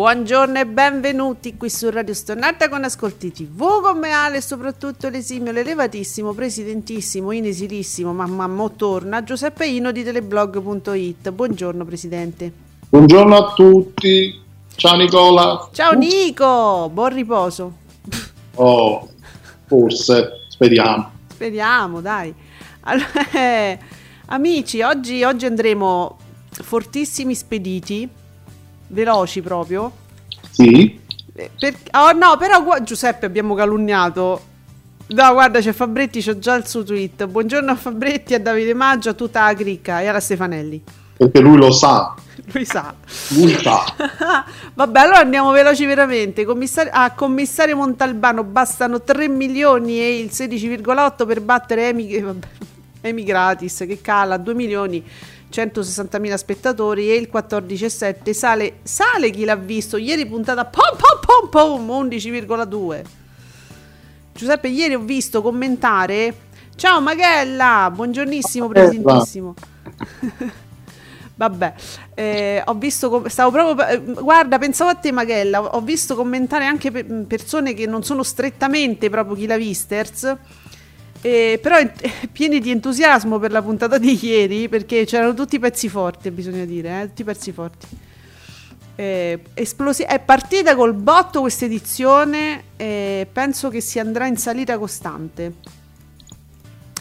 Buongiorno e benvenuti qui su Radio Stonata con Ascolti TV con me Ale e soprattutto l'esimio, l'elevatissimo, presidentissimo, inesilissimo, ma mamma torna Giuseppe Ino di teleblog.it. Buongiorno Presidente. Buongiorno a tutti. Ciao Nicola. Ciao Nico, buon riposo. Oh, forse, speriamo. Speriamo, dai. Allora, eh, amici, oggi, oggi andremo fortissimi spediti, veloci proprio. Sì, Eh, per- oh no, però gua- Giuseppe abbiamo calunniato. No, guarda, c'è Fabretti, c'ho già il suo tweet. Buongiorno a Fabretti, a Davide Maggio, a tutta la cricca e alla Stefanelli. perché lui lo sa. Lui sa. Lui sa. Vabbè, allora andiamo veloci veramente. Commissario, a commissario Montalbano bastano 3 milioni e il 16,8 per battere Emi, vabbè, Emi gratis che cala a 2 milioni 160 mila spettatori e il 14,7 sale, sale chi l'ha visto. Ieri puntata pom pom pom pom 11,2. Giuseppe, ieri ho visto commentare. Ciao Maghella, buongiornissimo, Maghella. presidentissimo. Vabbè, eh, ho visto, stavo proprio, eh, guarda, pensavo a te Maghella, ho visto commentare anche pe- persone che non sono strettamente proprio chi la Visters, eh, però ent- pieni di entusiasmo per la puntata di ieri, perché c'erano tutti i pezzi forti, bisogna dire, eh, tutti i pezzi forti. Eh, esplosi- è partita col botto questa edizione e penso che si andrà in salita costante.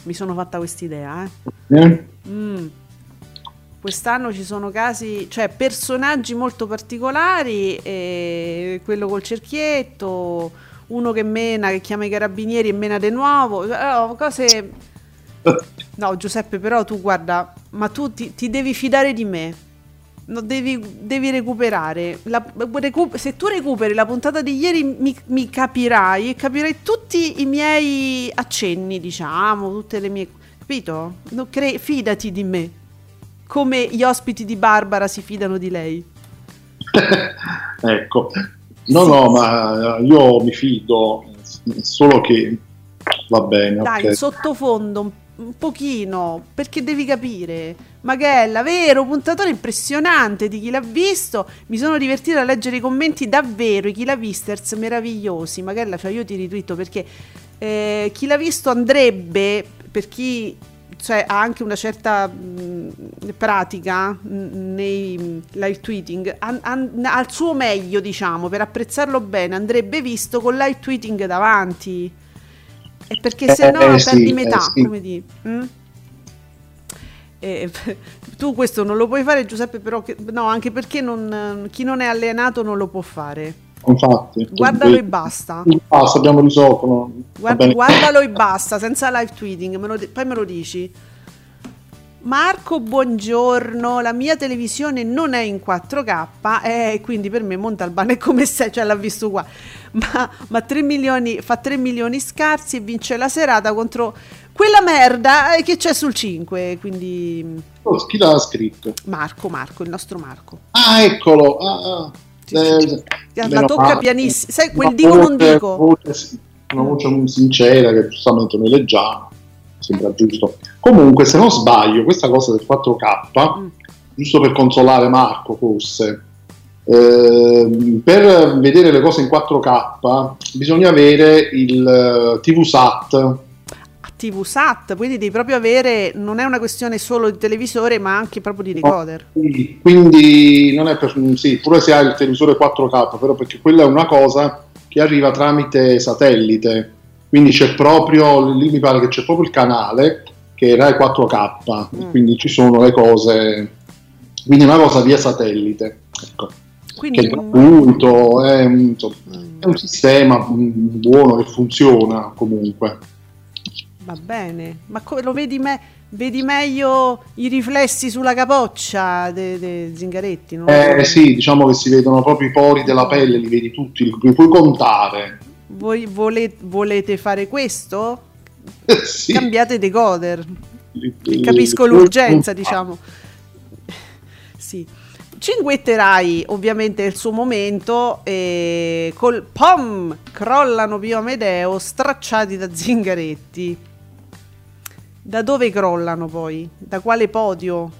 Mi sono fatta quest'idea, eh. Eh? Mm. Quest'anno ci sono casi, cioè personaggi molto particolari, eh, quello col cerchietto, uno che mena, che chiama i carabinieri e mena di nuovo, oh, cose... No Giuseppe, però tu guarda, ma tu ti, ti devi fidare di me, No, devi, devi recuperare. La- recu- se tu recuperi la puntata di ieri mi, mi capirai e capirai tutti i miei accenni, diciamo, tutte le mie... Capito? No, cre- fidati di me come gli ospiti di Barbara si fidano di lei. ecco. No, no, ma io mi fido, solo che va bene. Dai, ok. in sottofondo un, un pochino, perché devi capire. Maghella, vero, puntatore impressionante di chi l'ha visto. Mi sono divertita a leggere i commenti davvero, i chi l'ha visters meravigliosi. Maghella, cioè io ti ritwitto perché eh, chi l'ha visto andrebbe, per chi cioè, ha anche una certa mh, pratica mh, nei live tweeting, an- an- al suo meglio, diciamo, per apprezzarlo bene, andrebbe visto con live tweeting davanti. E perché se no Eh, perdi sì, metà, eh, sì. come dire. mm? Eh, tu questo non lo puoi fare, Giuseppe, però che- no, anche perché non- chi non è allenato non lo può fare. Infatti. Guardalo e basta. Basta, abbiamo risolto. no? Guarda- guardalo e basta, senza live tweeting, me di- poi me lo dici. Marco, buongiorno. La mia televisione non è in 4K, e quindi per me Montalbano è come se, cioè l'ha visto qua. Ma, ma 3 milioni, fa 3 milioni scarsi e vince la serata contro quella merda eh, che c'è sul 5. Quindi Oh, chi l'ha scritto? Marco, Marco, il nostro Marco. Ah, eccolo. Ah, ah. Eh. La tocca pianissimo. Sai, quel dico non dico. voce- una voce sincera che giustamente noi leggiamo, sembra giusto. Comunque, se non sbaglio, questa cosa del 4K, Mm. giusto per consolare Marco forse, ehm, per vedere le cose in 4K bisogna avere il eh, TV SAT TV SAT, quindi devi proprio avere, non è una questione solo di televisore, ma anche proprio di decoder. Sì, quindi non è per sì, pure se hai il televisore 4K, però perché quella è una cosa che arriva tramite satellite. Quindi c'è proprio, lì mi pare che c'è proprio il canale che è Rai 4K, Mm. quindi ci sono le cose, quindi è una cosa via satellite. Ecco. Che Quindi, è gratuito, è, mm, è un sistema mm, buono che funziona comunque. Va bene, ma come lo vedi, me- vedi meglio i riflessi sulla capoccia dei de Zingaretti? Non Eh so. sì, diciamo che si vedono proprio i pori della pelle, li vedi tutti, li li puoi contare. Voi vole- volete fare questo? Eh, sì. Cambiate decoder. Li- li- Capisco li l'urgenza, contare. diciamo. Sì. Cinguetterai ovviamente il suo momento e col POM crollano Pio Amedeo stracciati da Zingaretti. Da dove crollano poi? Da quale podio?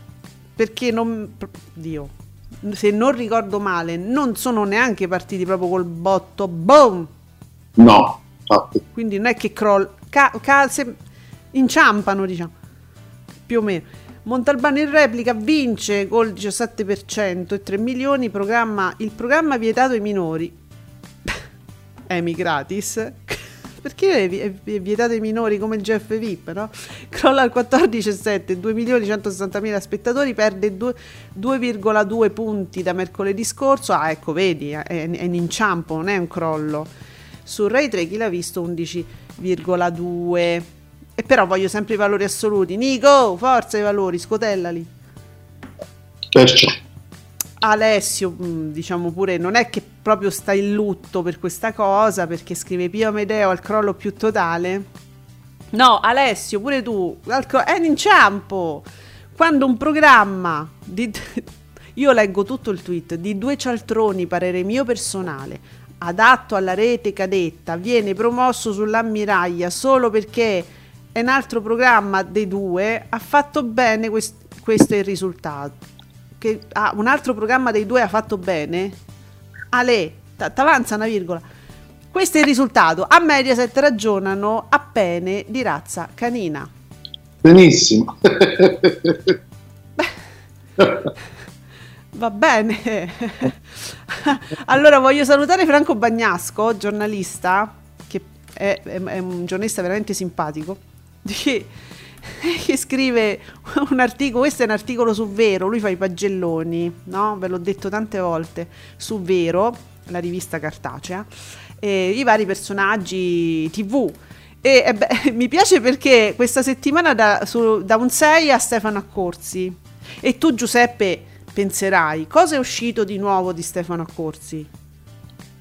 Perché non... Dio, se non ricordo male, non sono neanche partiti proprio col botto boom. No, infatti. Quindi non è che croll... Ca- ca- inciampano, diciamo. Più o meno. Montalbano in replica vince col 17% e 3 milioni. Programma, il programma vietato ai minori. Emi gratis. Perché è vi- è vi- è vietato ai minori come il GF VIP, no? Crolla al 14,7, 2 milioni 160 mila spettatori, perde due- 2,2 punti da mercoledì scorso. Ah, ecco, vedi, è, è in inciampo, non è un crollo. Su Rai 3 chi l'ha visto 11,2. E però voglio sempre i valori assoluti. Nico, forza i valori, scotellali. Perciò. Alessio, mh, diciamo pure, non è che proprio sta in lutto per questa cosa, perché scrive Pio Amedeo al crollo più totale. No, Alessio, pure tu, è in inciampo. Quando un programma di... Io leggo tutto il tweet di due cialtroni, parere mio personale, adatto alla rete cadetta, viene promosso sull'ammiraglia solo perché è un altro programma dei due, ha fatto bene, quest- questo è il risultato. Che ah, un altro programma dei due ha fatto bene? Ale, t'avanza una virgola. Questo è il risultato. A Mediaset ragionano a pene di razza canina. Benissimo. Va bene. allora voglio salutare Franco Bagnasco, giornalista, che è, è- è un giornalista veramente simpatico, che, che scrive un articolo, questo è un articolo su Vero, lui fa i pagelloni, no? Ve l'ho detto tante volte, su Vero, la rivista cartacea, e i vari personaggi tv. E eh beh, mi piace perché questa settimana da, su- da un 6 a Stefano Accorsi. E tu Giuseppe penserai, cosa è uscito di nuovo di Stefano Accorsi?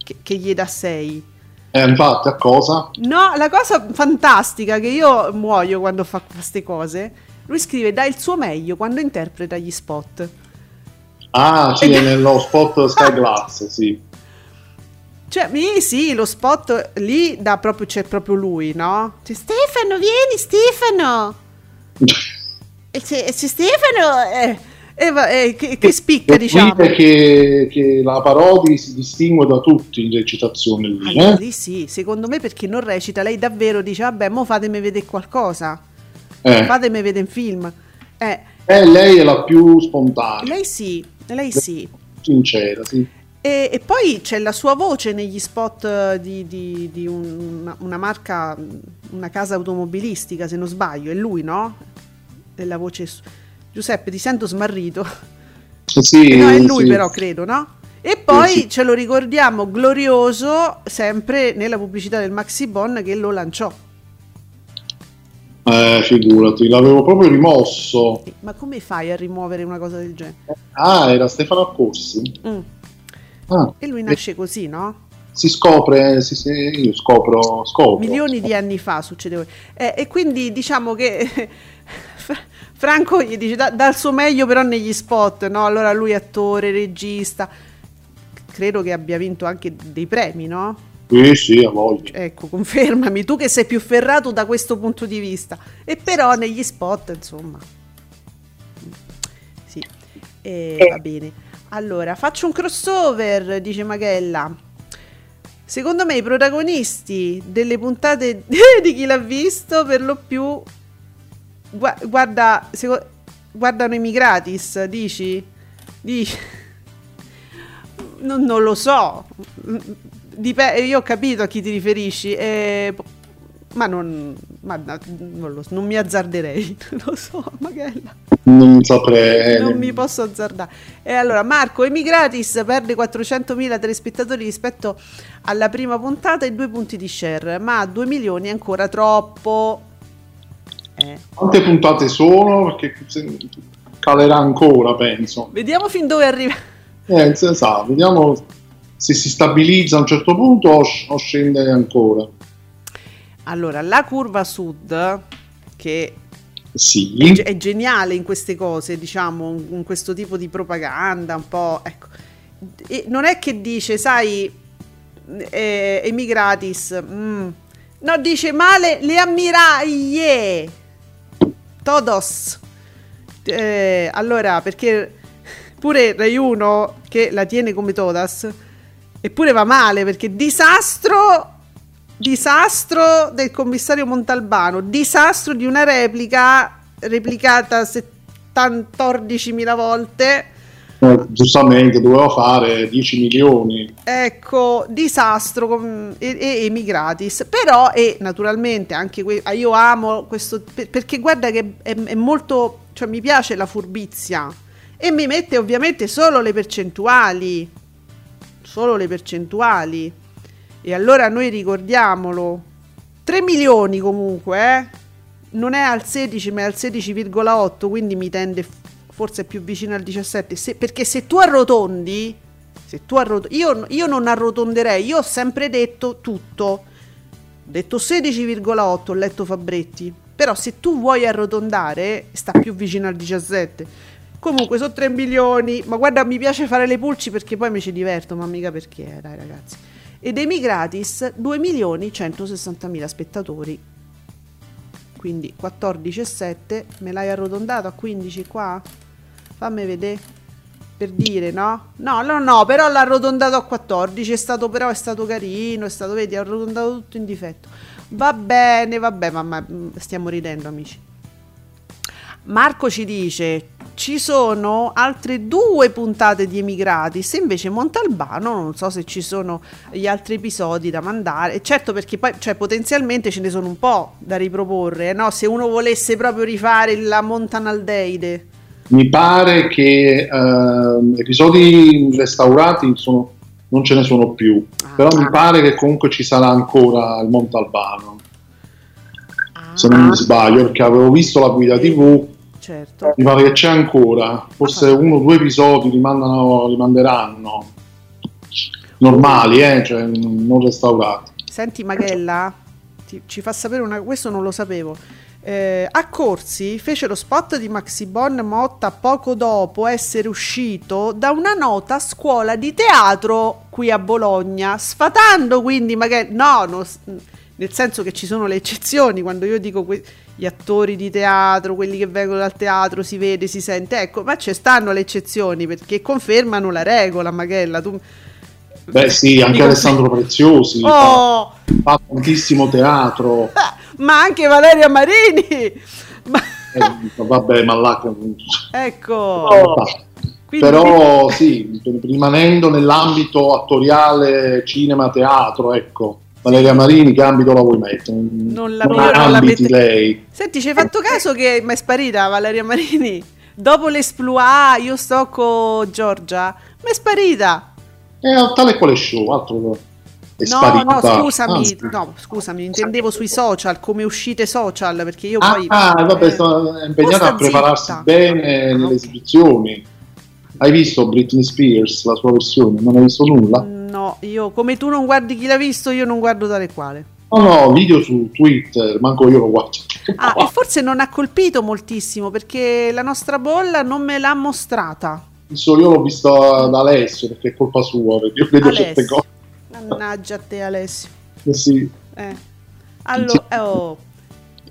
Che, che gli dà 6. Eh, infatti, a cosa? No, la cosa fantastica che io muoio quando fa queste cose, lui scrive dà il suo meglio quando interpreta gli spot. Ah, sì, è nello spot Sky Glass, sì. Cioè, sì, lo spot lì dà proprio, c'è proprio lui, no? C'è Stefano, vieni Stefano! E c'è, c'è Stefano! eh, eh, va- eh, che, che spicca, Devo diciamo. che, che la Parodi si distingue da tutti in recitazione lì, Allora, eh? lì sì, secondo me perché non recita, lei davvero dice, vabbè, mo fatemi vedere qualcosa, Eh. fatemi vedere un film. Eh, Eh, lei è la più spontanea, lei sì, lei sì. sincera, sì. E, e poi c'è la sua voce negli spot eh, di, di- di un- una, una marca, una casa automobilistica, se non sbaglio, è lui, no? È la voce... su- Giuseppe, ti sento smarrito. Sì, no, è lui sì. però, credo, no? E poi sì. ce lo ricordiamo glorioso sempre nella pubblicità del Maxi Bon che lo lanciò. Eh, figurati, l'avevo proprio rimosso. Ma come fai a rimuovere una cosa del genere? Ah, era Stefano Accorsi. Mm. Ah, E lui nasce così, no? si scopre, sì, sì, io scopro, scopro. Milioni di anni fa succedeva. Eh, e quindi diciamo che Franco gli dice da- dà il suo meglio però negli spot, no? Allora lui attore, regista. Credo che abbia vinto anche dei premi, no? Sì, sì, a voglia. Ecco, confermami, tu che sei più ferrato da questo punto di vista. E però negli spot, insomma. Sì, Eh, va bene. Allora, faccio un crossover, dice Magella. Secondo me i protagonisti delle puntate di chi l'ha visto per lo più guarda, seco- guardano i migratis, dici? Dici? Non, non lo so. Dip- io ho capito a chi ti riferisci, eh, ma, non, ma no, non, lo non mi azzarderei, non lo so, Magella. Non saprei. Non mi posso azzardare. E allora, Marco, Emigratis perde 400.000 telespettatori rispetto alla prima puntata e due punti di share, ma a 2 milioni è ancora troppo. Eh. Quante puntate sono? Perché calerà ancora, penso. Vediamo fin dove arriva. Eh, sa, vediamo se si stabilizza a un certo punto o, o scende ancora. Allora, la curva sud, che Sì. è, è geniale in queste cose, diciamo, in questo tipo di propaganda, un po', ecco. E non è che dice, sai, eh, emigratis, mm. no, dice male le ammiraglie, todos. Eh, allora, perché pure Rai 1, che la tiene come todas, eppure va male, perché disastro disastro del commissario Montalbano, disastro di una replica replicata 14.000 volte. Eh, giustamente doveva fare 10 milioni. Ecco, disastro con- e, e emigratis. Però, e naturalmente anche que- ah, io amo questo per- perché guarda che è, è molto, cioè mi piace la furbizia e mi mette ovviamente solo le percentuali. Solo le percentuali. E allora noi ricordiamolo, 3 milioni comunque, eh? non è al 16 ma è al 16,8, quindi mi tende forse più vicino al 17, Se- perché se tu arrotondi, se tu arrot- io, io non arrotonderei, io ho sempre detto tutto, ho detto 16,8, ho letto Fabretti, però se tu vuoi arrotondare sta più vicino al 17. Comunque sono 3 milioni, ma guarda mi piace fare le pulci perché poi mi ci diverto, ma mica perché, eh, dai ragazzi. Ed Emigratis 2 milioni 160 mila spettatori. Quindi 14,7, me l'hai arrotondato a 15 qua? Fammi vedere. Per dire, no? No, no, no, però l'ha arrotondato a 14, è stato però è stato carino, è stato, vedi, ha arrotondato tutto in difetto. Va bene, vabbè, mamma, mm, stiamo ridendo amici. Marco ci dice ci sono altre due puntate di Emigratis invece Montalbano non so se ci sono gli altri episodi da mandare certo perché poi cioè, potenzialmente ce ne sono un po' da riproporre eh, no? se uno volesse proprio rifare la Montanaldeide Mi pare che ehm, episodi restaurati sono- non ce ne sono più, Ah. però mi pare che comunque ci sarà ancora il Montalbano, se Ah. non mi sbaglio, perché avevo visto la guida TV, certo mi pare che c'è ancora, forse Ah. uno o due episodi li, mandano, li manderanno, normali, eh, cioè non restaurati. Senti Magella, ti- ci fa sapere una questo non lo sapevo. Eh, a Corsi fece lo spot di Maxibon Motta poco dopo essere uscito da una nota scuola di teatro qui a Bologna, sfatando quindi magari no, no, nel senso che ci sono le eccezioni quando io dico que- gli attori di teatro, quelli che vengono dal teatro, si vede, si sente, ecco, ma ci stanno le eccezioni perché confermano la regola, Magella, tu Beh sì, anche Alessandro Preziosi Oh! fa tantissimo teatro, ma anche Valeria Marini. Ma- eh, vabbè, ma là... ecco, quindi- Però sì, rimanendo nell'ambito attoriale cinema teatro, ecco, Valeria Marini che ambito la vuoi mettere? Non la- non la ambiti mette- lei. Senti, ci hai fatto caso che mi è sparita Valeria Marini? Dopo l'esploit, io sto con Giorgia, mi è sparita. È un tale quale show, altro No, no, scusami, Ah, no, scusami, intendevo sui social, come uscite social, perché io Ah, poi... ah, vabbè, eh, sta- impegnata a prepararsi zitta. bene Ah, nelle esibizioni. Hai visto Britney Spears, la sua versione? Non hai visto nulla? No, io come tu non guardi chi l'ha visto, io non guardo tale quale. No, no, video su Twitter, manco io lo guardo. Ah, e forse non ha colpito moltissimo perché la nostra bolla non me l'ha mostrata. Io l'ho visto da Alessio perché è colpa sua, perché io vedo certe Alessio. cose. Mannaggia a te Alessio. Eh sì. Eh. Allora, oh.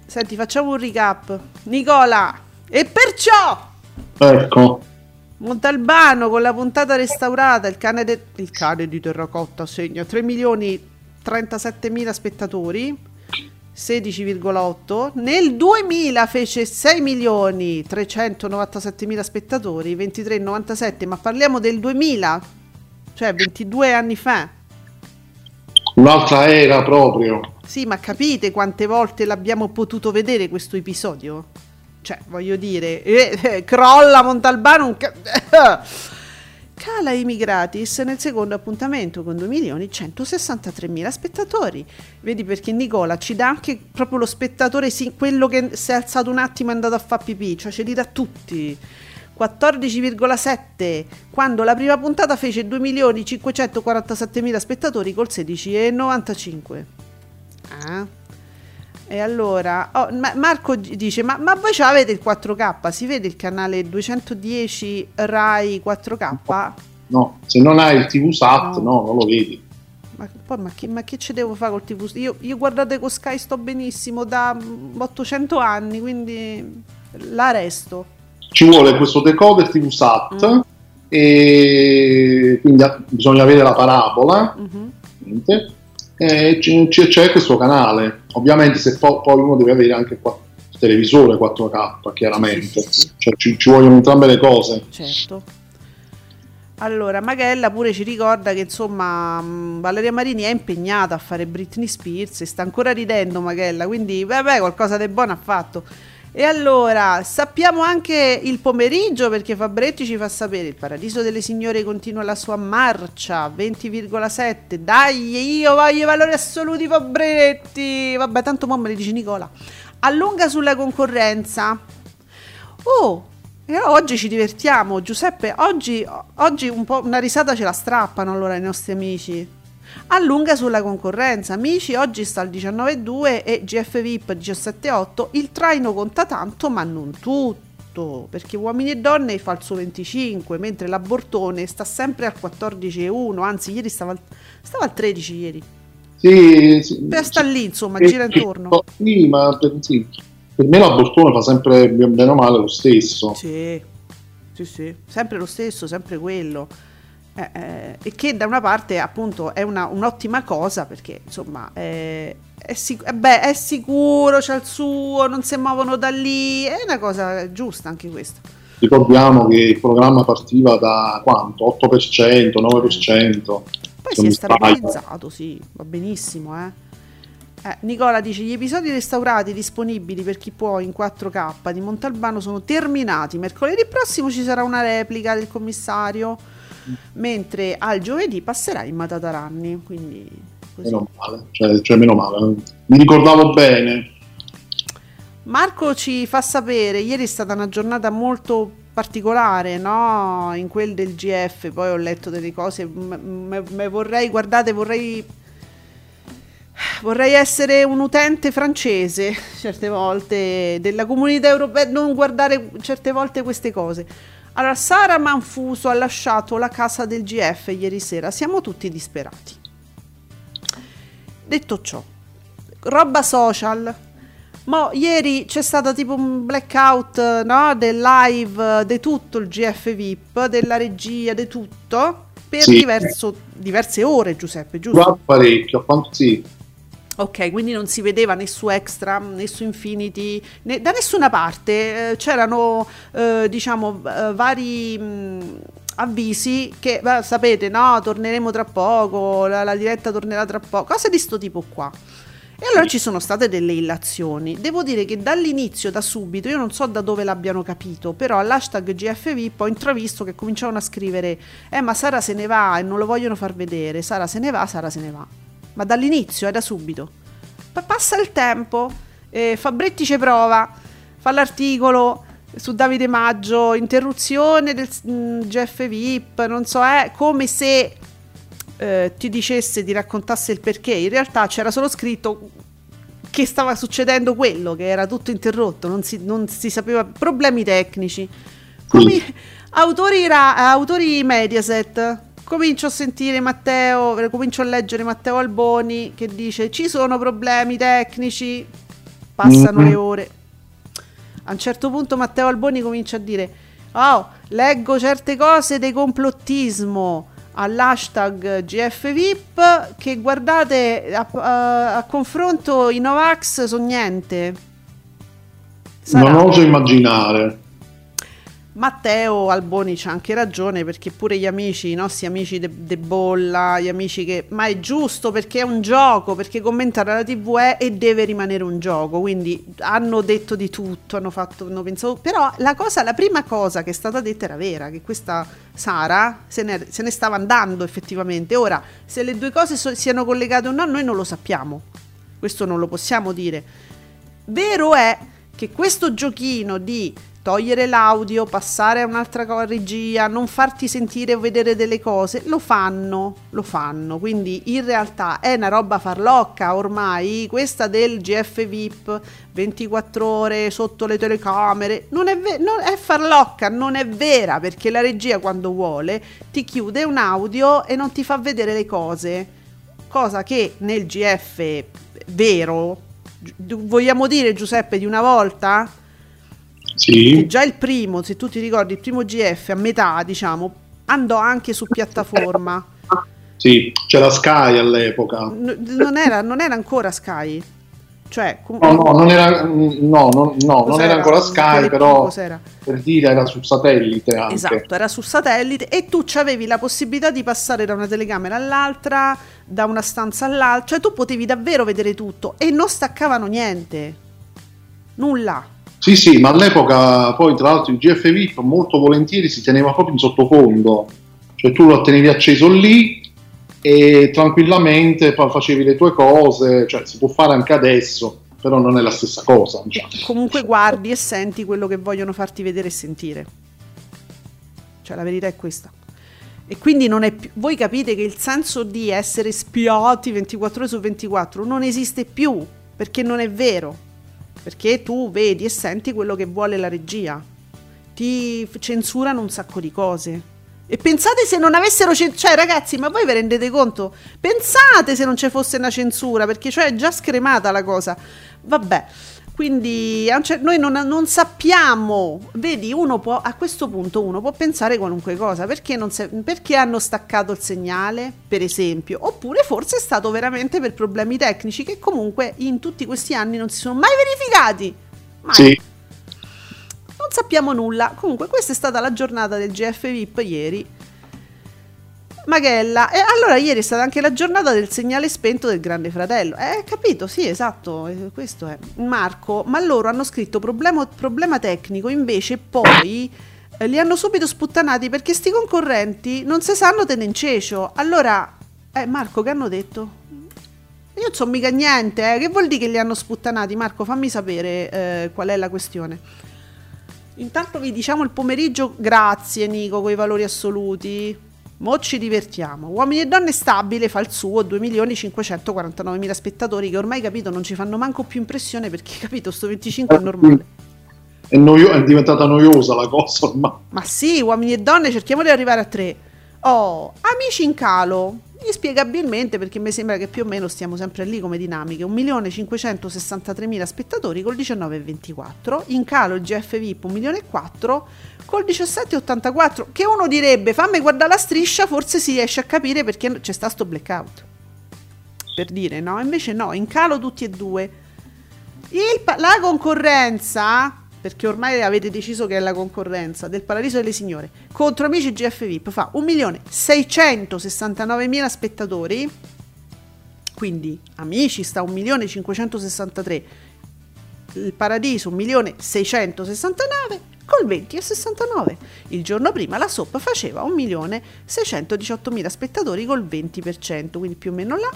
Senti, facciamo un recap. Nicola, e perciò Ecco, Montalbano con la puntata restaurata, il cane, de- il cane di terracotta segna 3 milioni 37 mila spettatori, 16,8. Nel 2000 fece 6 milioni 397 mila spettatori, 23,97, ma parliamo del 2000, cioè 22 anni fa. Un'altra era proprio. Sì, ma capite quante volte l'abbiamo potuto vedere questo episodio? Cioè, voglio dire, eh, eh, crolla Montalbano un ca- Cala Immigratis nel secondo appuntamento con 2.163.000 spettatori. Vedi perché Nicola ci dà anche proprio lo spettatore, quello che si è alzato un attimo e è andato a fare pipì, cioè ce li dà tutti. 14,7 quando la prima puntata fece 2.547.000 spettatori col 16,95. Ah. E allora, oh, ma- Marco dice: ma, ma voi ce l'avete il 4K? Si vede il canale 210 Rai 4K? No, se non hai il TV SAT, No. no, non lo vedi. Ma, poi, ma, che, ma che ci devo fare col TV? Io, io guardate con Sky sto benissimo da mm, 800 anni, quindi la resto. Ci vuole questo decoder TV SAT Mm. e quindi bisogna avere la parabola. Mhm. niente. E c- c- c'è questo canale. Ovviamente, se po- poi uno deve avere anche qua- il televisore 4K, chiaramente. Sì, sì, sì. Cioè, ci, ci vogliono entrambe le cose. Certo. Allora, Magella pure ci ricorda che insomma mh, Valeria Marini è impegnata a fare Britney Spears e sta ancora ridendo Magella, quindi vabbè qualcosa di buono ha fatto. E allora, sappiamo anche il pomeriggio perché Fabretti ci fa sapere il Paradiso delle Signore continua la sua marcia, 20,7. Dai, io voglio i valori assoluti Fabretti. Vabbè, tanto me li dice Nicola. Allunga sulla concorrenza. Oh, allora oggi ci divertiamo, Giuseppe. Oggi, oggi un una risata ce la strappano allora i nostri amici. Allunga sulla concorrenza, amici. Oggi sta al 19,2 e GF VIP 17,8. Il traino conta tanto, ma non tutto. Perché uomini e donne fa il suo 25, mentre la Bortone sta sempre al 14,1. Anzi, ieri stava al, stava al 13 ieri. Sì, sì, Per sta lì, insomma, sì, gira intorno. Sì, ma per, sì. per me la Bortone fa sempre bene o male lo stesso. Sì, sì, sì, sempre lo stesso, sempre quello. Eh, eh, e che da una parte appunto è una- un'ottima cosa perché insomma eh, è, sic- eh, beh, è sicuro, c'ha il suo, non si muovono da lì, è una cosa giusta anche questa. Ricordiamo che il programma partiva da quanto? 8%, 9%. Poi si è stabilizzato, sì, va benissimo, eh. Eh, Nicola dice gli episodi restaurati disponibili per chi può in 4K di Montalbano sono terminati. Mercoledì prossimo ci sarà una replica del commissario, mentre al giovedì passerà in Matataranni. Quindi così. Meno male, cioè, cioè meno male. Mi ricordavo bene. Marco ci fa sapere, ieri è stata una giornata molto particolare, no? In quel del GF, poi ho letto delle cose, m- vorrei, guardate, vorrei vorrei essere un utente francese certe volte della comunità europea, non guardare certe volte queste cose. Allora, Sara Manfuso ha lasciato la casa del GF ieri sera, siamo tutti disperati. Detto ciò, roba social. Mo, ieri c'è stato tipo un blackout no? del live di tutto il GF VIP, della regia, di tutto, per Sì. diverso- diverse ore, Giuseppe, giusto? Parecchio, sì. Ok, quindi non si vedeva né su Extra né su Infinity, né- da nessuna parte. eh, c'erano, eh, diciamo, eh, vari mh, avvisi che, beh, sapete, no, torneremo tra poco, la, la diretta tornerà tra poco, cose di sto tipo qua. E allora ci sono state delle illazioni. Devo dire che dall'inizio, da subito, io non so da dove l'abbiano capito, però all'hashtag GFVIP ho intravisto che cominciavano a scrivere Eh ma Sara se ne va e non lo vogliono far vedere, Sara se ne va, Sara se ne va. Ma dall'inizio, è da subito. Poi passa il tempo, eh, Fabretti ci prova, fa l'articolo su Davide Maggio, interruzione del mm, GF VIP, non so, è come se eh, ti dicesse, ti raccontasse il perché. In realtà c'era solo scritto che stava succedendo quello, che era tutto interrotto, non si, non si sapeva, problemi tecnici. Come autori, ra- autori Mediaset, comincio a sentire Matteo, comincio a leggere Matteo Alboni che dice ci sono problemi tecnici, passano Mhm. le ore. A un certo punto Matteo Alboni comincia a dire Oh, leggo certe cose di complottismo all'hashtag GFVIP che guardate a, a- a confronto i Novax sono niente. Sarà. Non oso immaginare. Matteo Alboni c'ha anche ragione perché pure gli amici, i nostri amici de, de bolla, gli amici che... Ma è giusto perché è un gioco, perché commentare la tv è e deve rimanere un gioco, quindi hanno detto di tutto, hanno fatto, hanno pensato... Però la cosa, la prima cosa che è stata detta era vera, che questa Sara se ne, se ne stava andando effettivamente. Ora, se le due cose so- siano collegate o no, noi non lo sappiamo, questo non lo possiamo dire. Vero è che questo giochino di togliere l'audio, passare a un'altra regia, non farti sentire o vedere delle cose, lo fanno, lo fanno. Quindi in realtà è una roba farlocca ormai, questa del GF VIP 24 ore sotto le telecamere, non è, ve- non- è farlocca, non è vera, perché la regia quando vuole ti chiude un audio e non ti fa vedere le cose. Cosa che nel GF vero, vogliamo dire Giuseppe di una volta? Sì. già il primo, se tu ti ricordi, il primo GF a metà, diciamo, andò anche su piattaforma. Sì, c'era Sky all'epoca. N- non, era, non era ancora Sky. Cioè, com- No, no, non era, no, no, no, non era ancora Sky, Tele2, però cos'era? per dire era su satellite anche. Esatto, era su satellite e tu avevi la possibilità di passare da una telecamera all'altra, da una stanza all'altra, cioè tu potevi davvero vedere tutto e non staccavano niente. Nulla. Sì, sì, ma all'epoca poi tra l'altro il GF VIP molto volentieri si teneva proprio in sottofondo, cioè tu lo tenevi acceso lì e tranquillamente facevi le tue cose, cioè si può fare anche adesso, però non è la stessa cosa. diciamo. comunque guardi e senti quello che vogliono farti vedere e sentire. Cioè la verità è questa. E quindi non è più, voi capite che il senso di essere spiati 24 ore su 24 non esiste più, perché non è vero. Perché tu vedi e senti quello che vuole la regia. Ti censurano un sacco di cose. E pensate se non avessero censura, cioè ragazzi, ma voi vi rendete conto? Pensate se non ci fosse una censura, perché cioè è già scremata la cosa. Vabbè, quindi noi non, non sappiamo, vedi, uno può, a questo punto uno può pensare qualunque cosa, perché, non se- perché hanno staccato il segnale, per esempio, oppure forse è stato veramente per problemi tecnici che comunque in tutti questi anni non si sono mai verificati. Mai. Sì, Non sappiamo nulla. Comunque, questa è stata la giornata del GF VIP ieri. Maghella. E allora ieri è stata anche la giornata del segnale spento del Grande Fratello. Eh, capito, sì, esatto, eh, questo è. Marco, ma loro hanno scritto problema, problema tecnico, invece poi eh, li hanno subito sputtanati perché sti concorrenti non si sanno tenere in cecio. Allora, eh, Marco, che hanno detto? Io non so mica niente, eh. che vuol dire che li hanno sputtanati? Marco, fammi sapere eh, qual è la questione. Intanto vi diciamo il pomeriggio, grazie Nico, con i valori assoluti. Mo ci divertiamo. Uomini e donne stabile fa il suo 2.549.000 spettatori che ormai capito non ci fanno manco più impressione perché capito sto 25 è normale. è, noio- è diventata noiosa la cosa ormai. Ma sì, uomini e donne, cerchiamo di arrivare a tre. Oh, amici in calo. Inspiegabilmente, perché mi sembra che più o meno stiamo sempre lì come dinamiche. 1.563.000 spettatori col 19,24. In calo il GF VIP 1 milione e 4 col 17,84. Che uno direbbe, fammi guardare la striscia, forse si riesce a capire perché c'è sta sto blackout. Per dire, no? Invece no, in calo tutti e due. Il la concorrenza, perché ormai avete deciso che è la concorrenza del Paradiso delle Signore, contro Amici GF VIP fa 1.669.000 spettatori, quindi Amici sta a 1.563, il Paradiso 1.669 col 20,69. Il giorno prima la Soap faceva 1.618.000 spettatori col 20%, quindi più o meno là.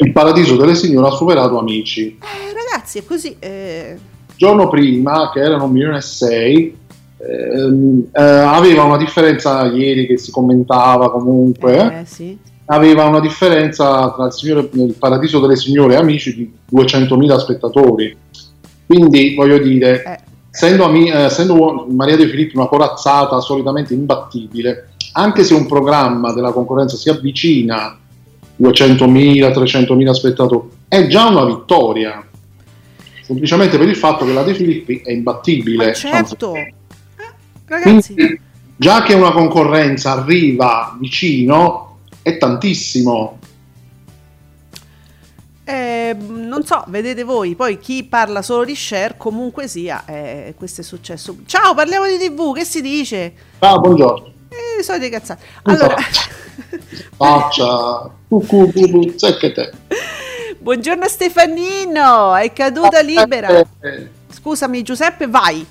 Il paradiso delle signore ha superato Amici. Eh, ragazzi, è così. eh, giorno prima, che erano 1 milione e 6, ehm, eh, aveva una differenza ieri che si commentava comunque. eh, eh, sì. aveva una differenza tra il, signore, il Paradiso delle Signore e Amici di 200.000 spettatori. Quindi voglio dire, Eh. essendo, Ami- eh, essendo Maria De Filippi una corazzata solitamente imbattibile, anche se un programma della concorrenza si avvicina a 200.000, 300.000 spettatori, è già una vittoria. Semplicemente per il fatto che la De Filippi è imbattibile. Ma certo. Eh, Ragazzi, Quindi, già che una concorrenza arriva vicino, è tantissimo. eh, non so, vedete voi, poi chi parla solo di share, comunque sia, eh, questo è successo. Ciao, parliamo di TV, che si dice? Ah, buongiorno. Eh, solite cazzate. Allora, Faccia. Cucù, cucù, secchete. buongiorno Stefanino, è caduta libera. Scusami Giuseppe, vai.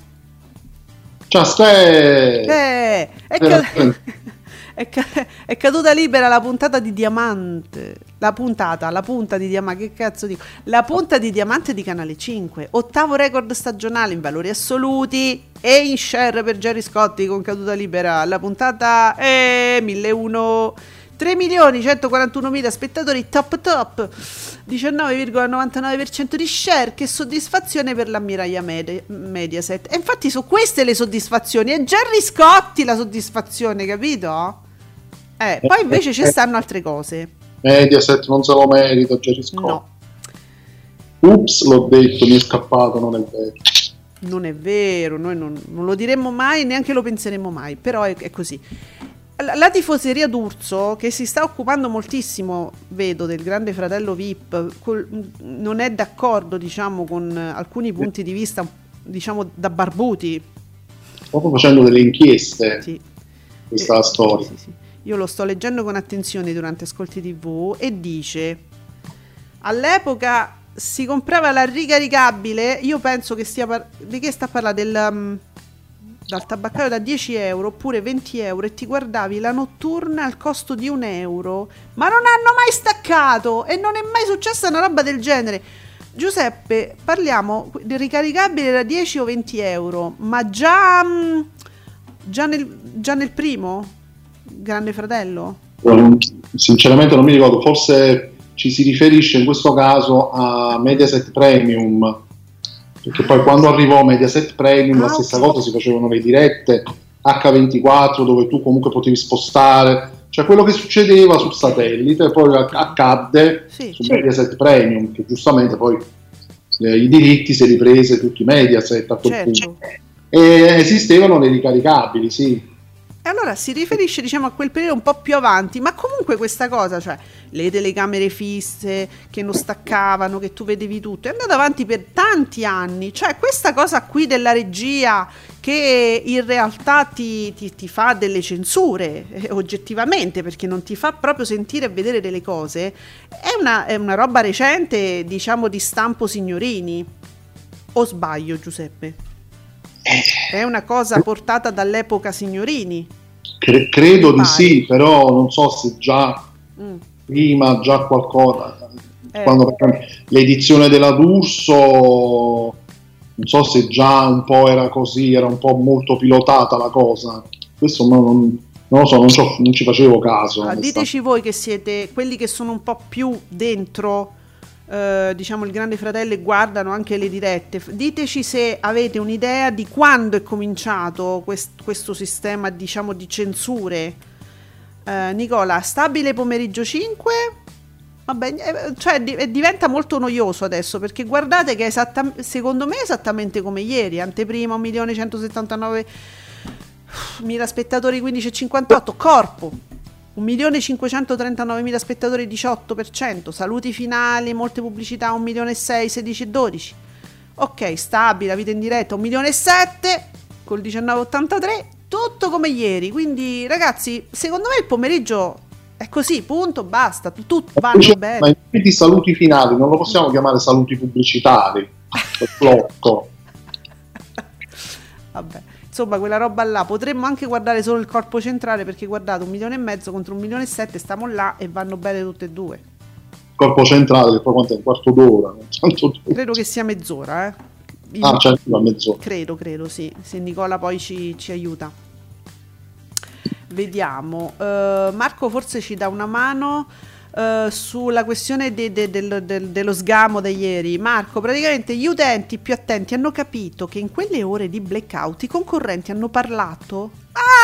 Ciao, Ste. Eh, è, ca- eh. è ca- è caduta libera la puntata di Diamante. La puntata, la punta di Diamante, che cazzo dico? La punta di Diamante di Canale 5. Ottavo record stagionale in valori assoluti e in share per Jerry Scotti con caduta libera. La puntata è 1001. 3 milioni 141 mila spettatori top top 19,99% di share che soddisfazione per l'ammiraglia Medi- Mediaset e infatti sono queste le soddisfazioni è Jerry Scotti la soddisfazione capito? Eh, poi invece ci stanno altre cose Mediaset non se lo merita, Jerry Scott. no Ups, l'ho detto, mi è scappato, non è vero. non è vero noi non, non lo diremmo mai neanche lo penseremo mai però è, è così la, tifoseria d'Urso che si sta occupando moltissimo vedo del grande fratello VIP col- non è d'accordo diciamo con alcuni punti di vista diciamo da barbuti Proprio facendo delle inchieste, sì. questa Eh, storia. sì, sì. Io lo sto leggendo con attenzione durante Ascolti TV e dice: All'epoca si comprava la ricaricabile. Io penso che stia par- di che sta parlando del, um, dal tabaccaio da 10 euro oppure 20 euro e ti guardavi la notturna al costo di un euro. Ma non hanno mai staccato e non è mai successa una roba del genere. Giuseppe, parliamo di ricaricabile da 10 o 20 euro, ma già, mm, già, nel, già nel primo? Grande fratello? Sinceramente non mi ricordo, forse ci si riferisce in questo caso a Mediaset Premium, perché poi quando arrivò Mediaset Premium la Ah, stessa cosa si facevano le dirette H24 dove tu comunque potevi spostare, cioè quello che succedeva sul satellite poi acc- accadde Sì, su Mediaset Premium, che giustamente poi eh, i diritti si riprese tutti Mediaset a quel punto. certo. E esistevano le ricaricabili, sì. E allora si riferisce, diciamo, a quel periodo un po' più avanti, ma comunque questa cosa, cioè le telecamere fisse che non staccavano, che tu vedevi tutto, è andata avanti per tanti anni. Cioè questa cosa qui della regia che in realtà ti, ti- ti fa delle censure, eh, oggettivamente, perché non ti fa proprio sentire e vedere delle cose, è una, è una roba recente, diciamo, di stampo signorini. O sbaglio, Giuseppe? È una cosa portata dall'epoca signorini. Cre- credo di sì, però non so se già Mm. prima, già qualcosa. Eh. Quando l'edizione della D'Urso, non so se già un po' era così, era un po' molto pilotata la cosa. Questo non, non lo so, non, ci ho- non ci facevo caso. Ah, diteci voi che siete quelli che sono un po' più dentro, eh, diciamo, il Grande Fratello e guardano anche le dirette. Diteci se avete un'idea di quando è cominciato quest- questo sistema, diciamo, di censure. Eh, Nicola, stabile pomeriggio 5? Vabbè, eh, cioè di- eh, diventa molto noioso adesso perché guardate che è esatta- secondo me è esattamente come ieri, anteprima 1.179 mila spettatori 15,58 corpo 1.539.000 spettatori 18% saluti finali molte pubblicità 1.600.000 16,12 ok stabile vita in diretta 1.700.000 col 19,83 tutto come ieri quindi ragazzi secondo me il pomeriggio è così punto basta vanno Dice, bene Ma i saluti finali non lo possiamo chiamare saluti pubblicitari. Blocco. Vabbè, insomma, quella roba là potremmo anche guardare solo il corpo centrale perché guardate un milione e mezzo contro un milione e sette, stiamo là e vanno bene tutte e due. Corpo centrale, che poi quanto è? Un quarto d'ora. Credo che sia mezz'ora, eh. Io Ah, la mezz'ora. credo, credo, sì. Se Nicola poi ci, ci aiuta. Vediamo. Eh, Marco forse ci dà una mano eh, sulla questione de- de- del- dello sgamo da ieri. Marco, praticamente gli utenti più attenti hanno capito che in quelle ore di blackout i concorrenti hanno parlato.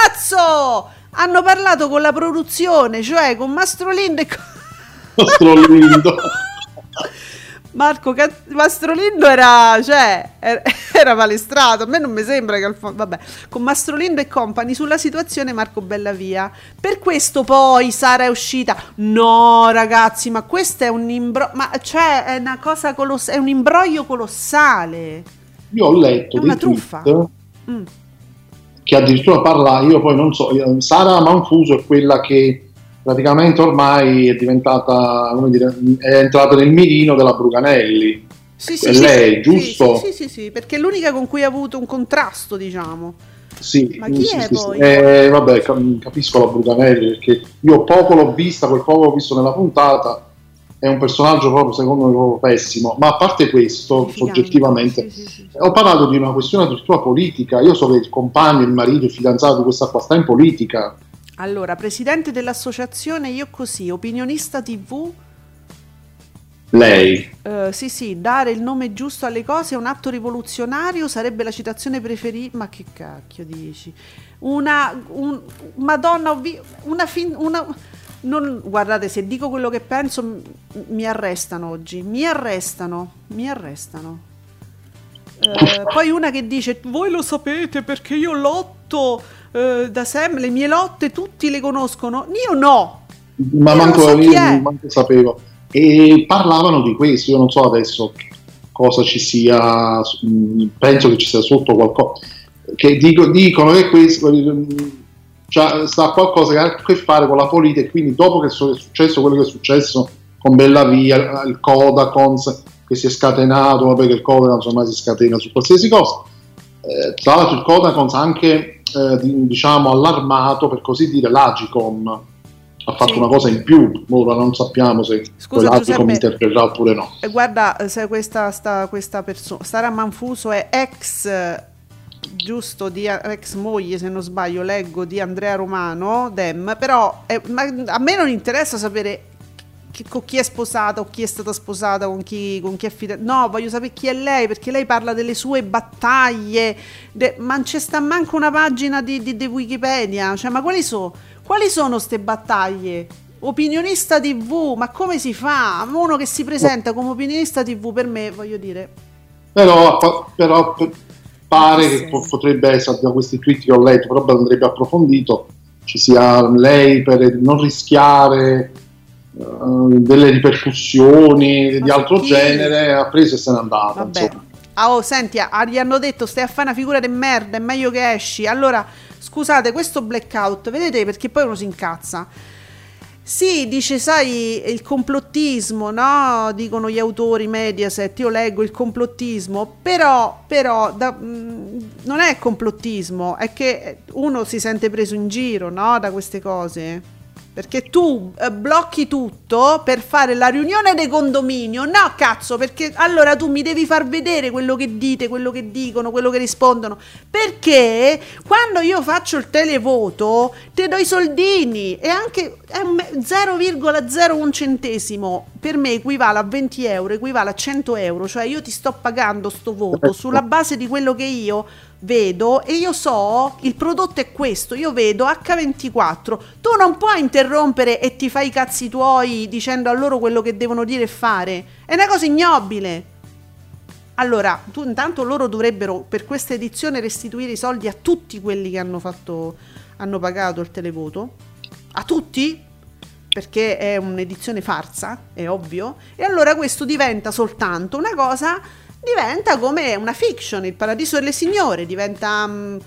Azzo! Hanno parlato con la produzione, cioè con Mastro Lindo e con... Nostro lindo. Marco Ca- Mastrolindo era, cioè, era, era palestrato. A me non mi sembra che al fondo. Vabbè, con Mastrolindo e compagni sulla situazione Marco Bellavia. Per questo poi Sara è uscita. No, ragazzi, ma questo è un imbroglio. Ma cioè, è una cosa colossale. È un imbroglio colossale. Io ho letto È una truffa. Mm. che addirittura parla, io poi non so, Sara Manfuso è quella che praticamente ormai è diventata, come dire, è entrata nel mirino della Bruganelli. Sì, È lei, sì, giusto? Sì, sì, sì, sì, perché è l'unica con cui ha avuto un contrasto, diciamo. Sì, Ma chi sì, è sì, poi? sì. Eh, vabbè, cap- capisco la Bruganelli perché io poco l'ho vista, quel poco l'ho visto nella puntata. È un personaggio proprio, secondo me, proprio pessimo. Ma a parte questo, Terrificante. soggettivamente, Sì, sì, sì. ho parlato di una questione addirittura politica. Io so che il compagno, il marito, il fidanzato di questa qua sta in politica. Allora, presidente dell'associazione Io Così, opinionista TV. Lei. Eh, sì, sì, dare il nome giusto alle cose è un atto rivoluzionario, sarebbe la citazione preferita. Ma che cacchio dici? Una. Un, Madonna, ho vi- una, fin- una non- guardate, se dico quello che penso, m- mi arrestano oggi. Mi arrestano, mi arrestano. Eh, poi una che dice: Voi lo sapete perché io lotto eh, da sempre, le mie lotte tutti le conoscono. Io no. Ma Io manco, so io manco sapevo. E parlavano di questo, io non so adesso cosa ci sia, mh, penso che ci sia sotto qualcosa. Che dico- dicono che questo cioè, sta qualcosa che ha a che fare con la politica e quindi dopo che è successo quello che è successo con Bellavia, il Codacons che si è scatenato, vabbè che il Codacons ormai si scatena su qualsiasi cosa. Eh, tra l'altro il Codacons anche eh, di- diciamo allarmato per così dire l'Agicom ha fatto Sì. una cosa in più ora non sappiamo se quell'Agicom interverrà oppure no E guarda, eh, se questa, sta, questa persona, Sara Manfuso è ex, eh, giusto, di, ex moglie, se non sbaglio, leggo, di Andrea Romano, Dem, però eh, a me non interessa sapere chi- con chi è sposata o chi è stata sposata, con chi, con chi è fidanzata. No, voglio sapere chi è lei, perché lei parla delle sue battaglie, de- ma non c'è sta manco una pagina di, di- di Wikipedia, cioè, ma quali, so- quali sono queste battaglie? Opinionista TV, ma come si fa? Uno che si presenta come opinionista TV per me, voglio dire, però, però pare che sì. po- potrebbe essere da questi tweet che ho letto però andrebbe approfondito ci sia lei per non rischiare eh, delle ripercussioni di Ma su altro chi? genere ha preso e se n'è andata Vabbè. Ah, oh, senti, ah, gli hanno detto stai a fare una figura di merda, è meglio che esci. Allora, scusate, questo blackout, vedete perché poi uno si incazza. Sì, dice, sai, il complottismo, no? Dicono gli autori Mediaset, io leggo il complottismo, però, però da- mh, non è complottismo, è che uno si sente preso in giro, no? Da queste cose. Perché tu eh, blocchi tutto per fare la riunione del condominio. No, cazzo, perché allora tu mi devi far vedere quello che dite, quello che dicono, quello che rispondono. Perché quando io faccio il televoto, te do i soldini e anche è un me- 0,01 centesimo per me equivale a 20 euro, equivale a 100 euro. Cioè io ti sto pagando sto voto sulla base di quello che io vedo e io so il prodotto è questo, io vedo H24, tu non puoi interrompere e ti fai i cazzi tuoi dicendo a loro quello che devono dire e fare, è una cosa ignobile. Allora, tu, intanto loro dovrebbero per questa edizione restituire i soldi a tutti quelli che hanno fatto, hanno pagato il televoto, a tutti, perché è un'edizione farsa, è ovvio, e allora questo diventa soltanto una cosa, diventa come una fiction, il paradiso delle signore, diventa mm,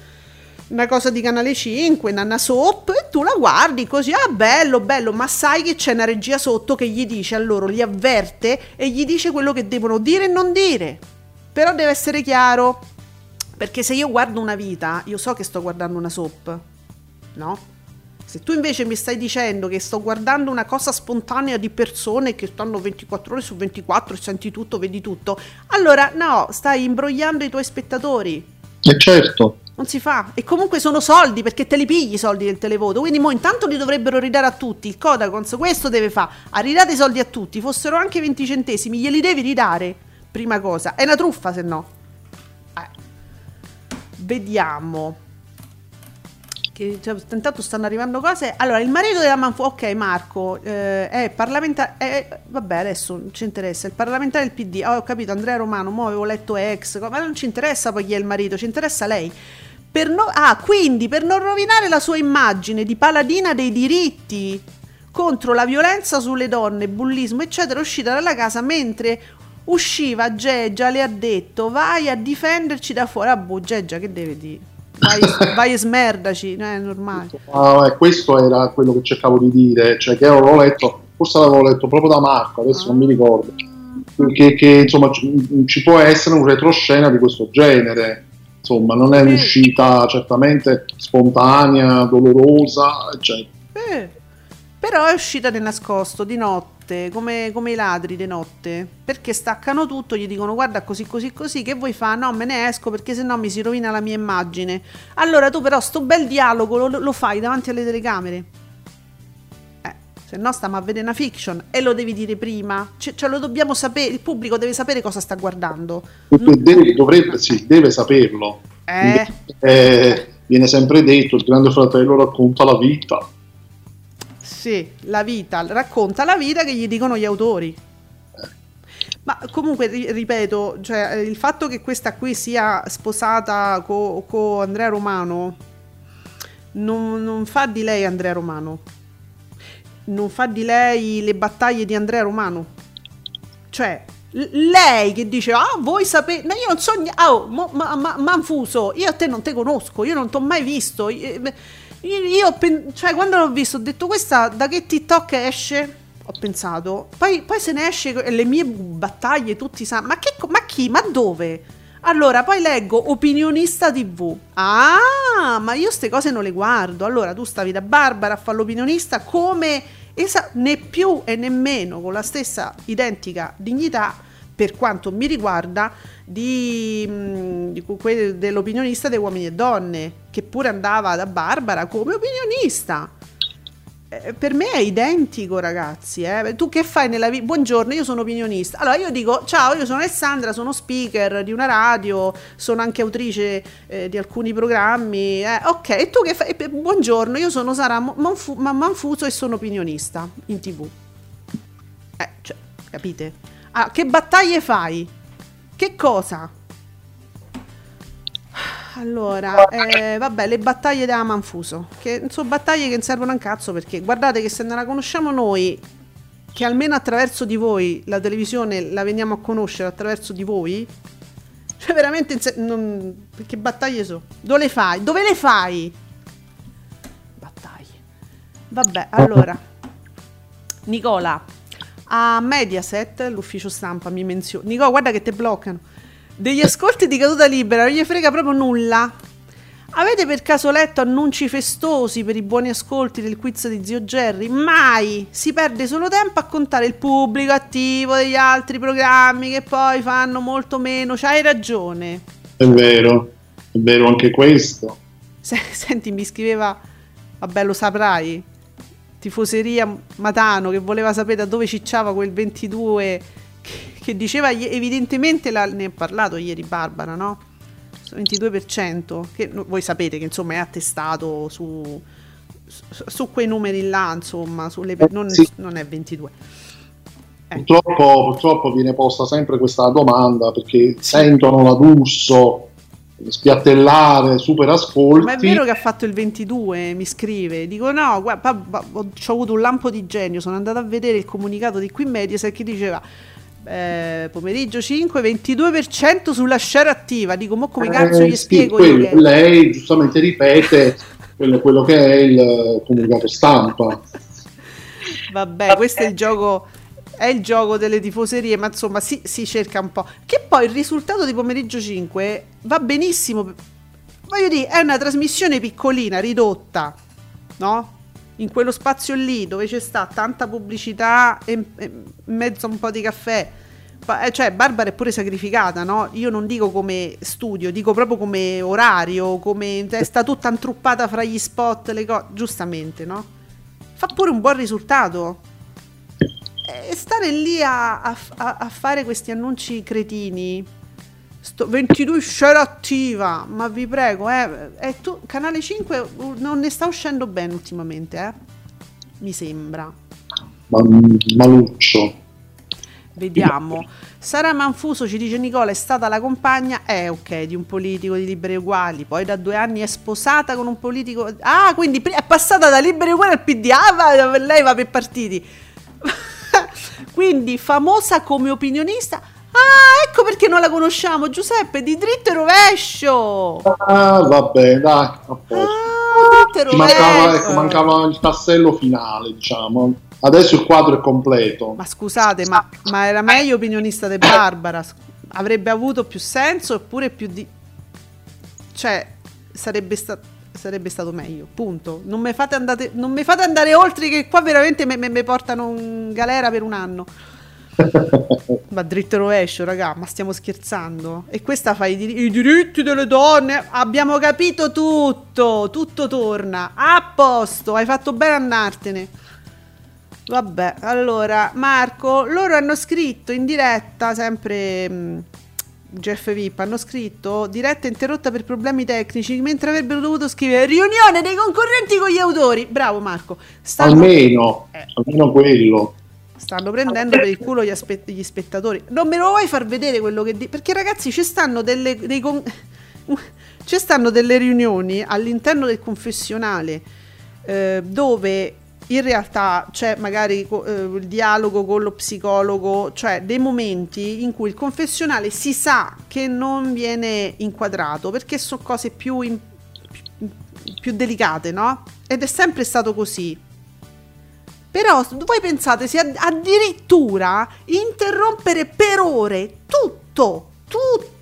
una cosa di Canale 5, Nanna Soap, e tu la guardi così, ah bello, bello, ma sai che c'è una regia sotto che gli dice a loro, li avverte e gli dice quello che devono dire e non dire. Però deve essere chiaro, perché se io guardo una vita, io so che sto guardando una soap, no? Se tu invece mi stai dicendo che sto guardando una cosa spontanea di persone che stanno 24 ore su 24 e senti tutto, vedi tutto, allora no, stai imbrogliando i tuoi spettatori. E certo, Non si fa. E comunque sono soldi perché te li pigli i soldi del televoto. Quindi mo intanto li dovrebbero ridare a tutti. Il Codacons questo deve fare. Ha ridato i soldi a tutti. Fossero anche 20 centesimi, glieli devi ridare. Prima cosa. È una truffa se no. Eh. Vediamo. Che cioè, intanto stanno arrivando cose. Allora, il marito della Manfredi, ok Marco, eh, è parlamentare, è- vabbè adesso non ci interessa, il parlamentare del PD, oh, ho capito Andrea Romano, mo avevo letto ex, ma non ci interessa poi chi è il marito, ci interessa lei. Per no- ah, quindi per non rovinare la sua immagine di paladina dei diritti contro la violenza sulle donne, bullismo, eccetera, è uscita dalla casa mentre usciva Geggia le ha detto vai a difenderci da fuori. Ah, boh, Geggia, che deve dire? Vai, vai e smerdaci, no, è normale. Ah, eh, questo era quello che cercavo di dire, cioè che avevo letto, forse l'avevo letto proprio da Marco, adesso non mi ricordo, che, che, insomma ci, ci può essere un retroscena di questo genere, insomma non è un'uscita certamente spontanea, dolorosa, eccetera. Eh, però è uscita di nascosto, di notte, come, come i ladri di notte, perché staccano tutto, gli dicono guarda così così così, che vuoi fare? No, me ne esco perché sennò mi si rovina la mia immagine. Allora tu però sto bel dialogo lo, lo fai davanti alle telecamere. Eh, se no stiamo a vedere una fiction e lo devi dire prima, cioè, cioè lo dobbiamo sapere, il pubblico deve sapere cosa sta guardando. Deve- dovrebbe, sì, deve saperlo. Eh, Eh, viene sempre detto, il grande fratello racconta la vita. Sì, la vita, racconta la vita che gli dicono gli autori. Ma comunque, ri- ripeto, cioè, eh, il fatto che questa qui sia sposata con Andrea Romano non, non fa di lei Andrea Romano. Non fa di lei le battaglie di Andrea Romano. Cioè, lei che dice, ah, voi sapete, ma io non so, ni- ah, oh, mo- ma, ma- Manfuso, io a te non te conosco, io non ti ho mai visto. Io, cioè, quando l'ho visto, ho detto, questa da che TikTok esce? Ho pensato, poi, poi se ne esce le mie battaglie, tutti sanno, ma, che, ma chi, ma dove? Allora, poi leggo opinionista TV. Ah, ma io queste cose non le guardo. Allora, tu stavi da Barbara a fare l'opinionista come esa- né più e nemmeno con la stessa identica dignità, per quanto mi riguarda, di, mh, di dell'opinionista dei uomini e donne, che pure andava da Barbara come opinionista. Eh, per me è identico, ragazzi. eh. Tu che fai nella vita? Buongiorno, io sono opinionista. Allora io dico: Ciao, io sono Alessandra, sono speaker di una radio, sono anche autrice eh, di alcuni programmi. eh. ok, e tu che fai? Buongiorno, io sono Sara Manfuso e sono opinionista in tv. Eh, cioè, capite? Ah, che battaglie fai? Che cosa? Allora, eh, vabbè, le battaglie da Manfuso, che sono battaglie che non servono a un cazzo perché guardate che se non la conosciamo noi, che almeno attraverso di voi la televisione la veniamo a conoscere attraverso di voi, cioè veramente non- che battaglie sono? Dove le fai? Dove le fai? Battaglie. Vabbè, allora, Nicola, a Mediaset, l'ufficio stampa mi menziona. Nicola, guarda che te bloccano. Degli ascolti di caduta libera non gli frega proprio nulla. Avete per caso letto annunci festosi per i buoni ascolti del quiz di Zio Jerry? Mai! Si perde solo tempo a contare il pubblico attivo degli altri programmi che poi fanno molto meno. C'hai ragione. È vero, è vero anche questo. Se- Senti, mi scriveva, vabbè lo saprai, tifoseria Matano che voleva sapere da dove cicciava quel 22 che, che diceva evidentemente, la- ne ha parlato ieri Barbara, no? Su 22%, che no- voi sapete che insomma è attestato su, su, su quei numeri là, insomma, sulle, per- non, Sì. non è 22. Eh. Purtroppo, purtroppo viene posta sempre questa domanda perché sentono la D'Urso spiattellare super ascolti. Ma è vero che ha fatto il 22, mi scrive. Dico no, guarda, ho avuto un lampo di genio, sono andata a vedere il comunicato di qui Mediaset che diceva eh, pomeriggio 5, 22% sulla share attiva. Dico, mo come cazzo Eh, gli sì, spiego quello- io che... Lei giustamente ripete quello, quello che è il comunicato stampa. Vabbè, questo è il gioco... È il gioco delle tifoserie, ma insomma si, si cerca un po'. Che poi il risultato di pomeriggio 5 va benissimo. Voglio dire, è una trasmissione piccolina, ridotta, no? In quello spazio lì dove c'è sta tanta pubblicità e, e mezzo un po' di caffè. Eh, Cioè, Barbara è pure sacrificata, no? Io non dico come studio, dico proprio come orario, come cioè, sta tutta intruppata fra gli spot, le cose. Giustamente, no? Fa pure un buon risultato. E stare lì a, a- a- fare questi annunci cretini Sto 22 scena attiva, ma vi prego, eh, è tu, Canale 5 uh, non ne sta uscendo bene ultimamente, eh? Mi sembra. Ma, maluccio. Vediamo. Sara Manfuso ci dice Nicola è stata la compagna, eh ok, di un politico di Liberi Uguali, poi da due anni è sposata con un politico... Ah, quindi è passata da Liberi Uguali al PD, ah, va- lei va per partiti. quindi famosa come opinionista. Ah, ecco perché non la conosciamo, Giuseppe, di dritto e rovescio. Ah, vabbè, dai, a posto. Ah, mancava, ecco, mancava il tassello finale, diciamo. Adesso il quadro è completo. Ma scusate, ma, ma era meglio opinionista di Barbara? Avrebbe avuto più senso oppure più di... Cioè, sarebbe, sta- sarebbe stato meglio, punto. Non mi fate, andate- non mi fate andare oltre che qua veramente mi portano in galera per un anno. Ma dritto rovescio, raga, ma stiamo scherzando? E questa fa i, dir- i diritti delle donne. Abbiamo capito tutto, tutto torna. A posto, hai fatto bene a andartene. Vabbè, allora, Marco, loro hanno scritto in diretta, sempre mh, Jeff Vip, hanno scritto diretta interrotta per problemi tecnici, mentre avrebbero dovuto scrivere riunione dei concorrenti con gli autori. Bravo Marco. Stanno, Almeno, Eh. almeno quello. stanno prendendo per il culo gli, aspe- gli spettatori. Non me lo vuoi far vedere quello che di- Perché ragazzi ci stanno delle, con- ci stanno delle riunioni all'interno del confessionale eh, dove in realtà c'è magari eh, il dialogo con lo psicologo, cioè dei momenti in cui il confessionale si sa che non viene inquadrato perché sono cose più, in- più, più delicate, no? Ed è sempre stato così. Però voi pensate sia addirittura interrompere per ore tutto, tutto,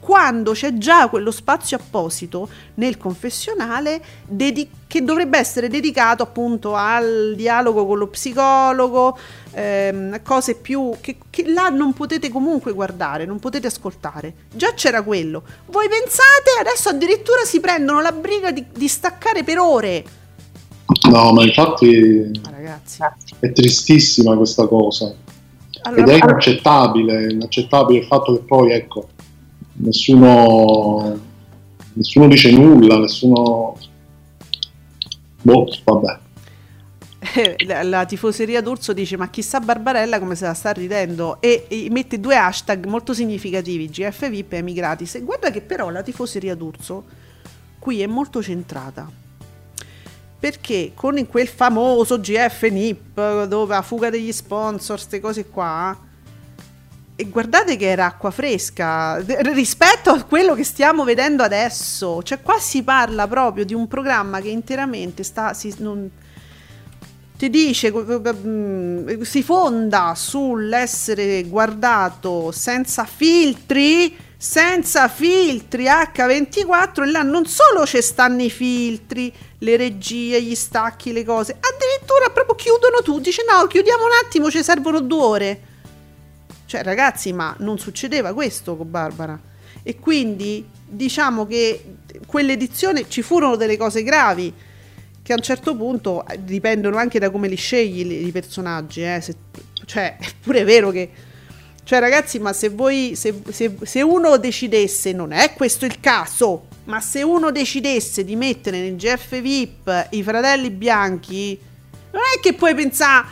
quando c'è già quello spazio apposito nel confessionale dedi- che dovrebbe essere dedicato appunto al dialogo con lo psicologo, ehm, cose più che, che là non potete comunque guardare, non potete ascoltare. Già c'era quello. Voi pensate adesso addirittura si prendono la briga di, di staccare per ore. No, ma infatti Ma ragazzi, è tristissima questa cosa. Ed allora, è inaccettabile, inaccettabile il fatto che poi, ecco, nessuno, nessuno dice nulla, nessuno... Boh, vabbè. la, la tifoseria d'Urso dice ma chissà Barbarella come se la sta ridendo? E, e mette due hashtag molto significativi GF VIP e Emigratis e guarda che però la tifoseria d'Urso qui è molto centrata. Perché con quel famoso GF NIP dove a fuga degli sponsor queste cose qua e guardate che era acqua fresca rispetto a quello che stiamo vedendo adesso cioè qua si parla proprio di un programma che interamente sta si, non, ti dice, mm, si fonda sull'essere guardato senza filtri, senza filtri H24 e là non solo ci stanno i filtri, le regie, gli stacchi, le cose, addirittura proprio chiudono tu, dice no, chiudiamo un attimo, ci servono due ore. Cioè ragazzi, ma non succedeva questo con Barbara. E quindi diciamo che quell'edizione ci furono delle cose gravi che a un certo punto eh, dipendono anche da come li scegli li- i personaggi. eh, se- cioè, è pure vero che. Cioè, ragazzi, ma se voi. Se, se- se uno decidesse, non è questo il caso, ma se uno decidesse di mettere nel GF VIP i fratelli bianchi, non è che puoi pensare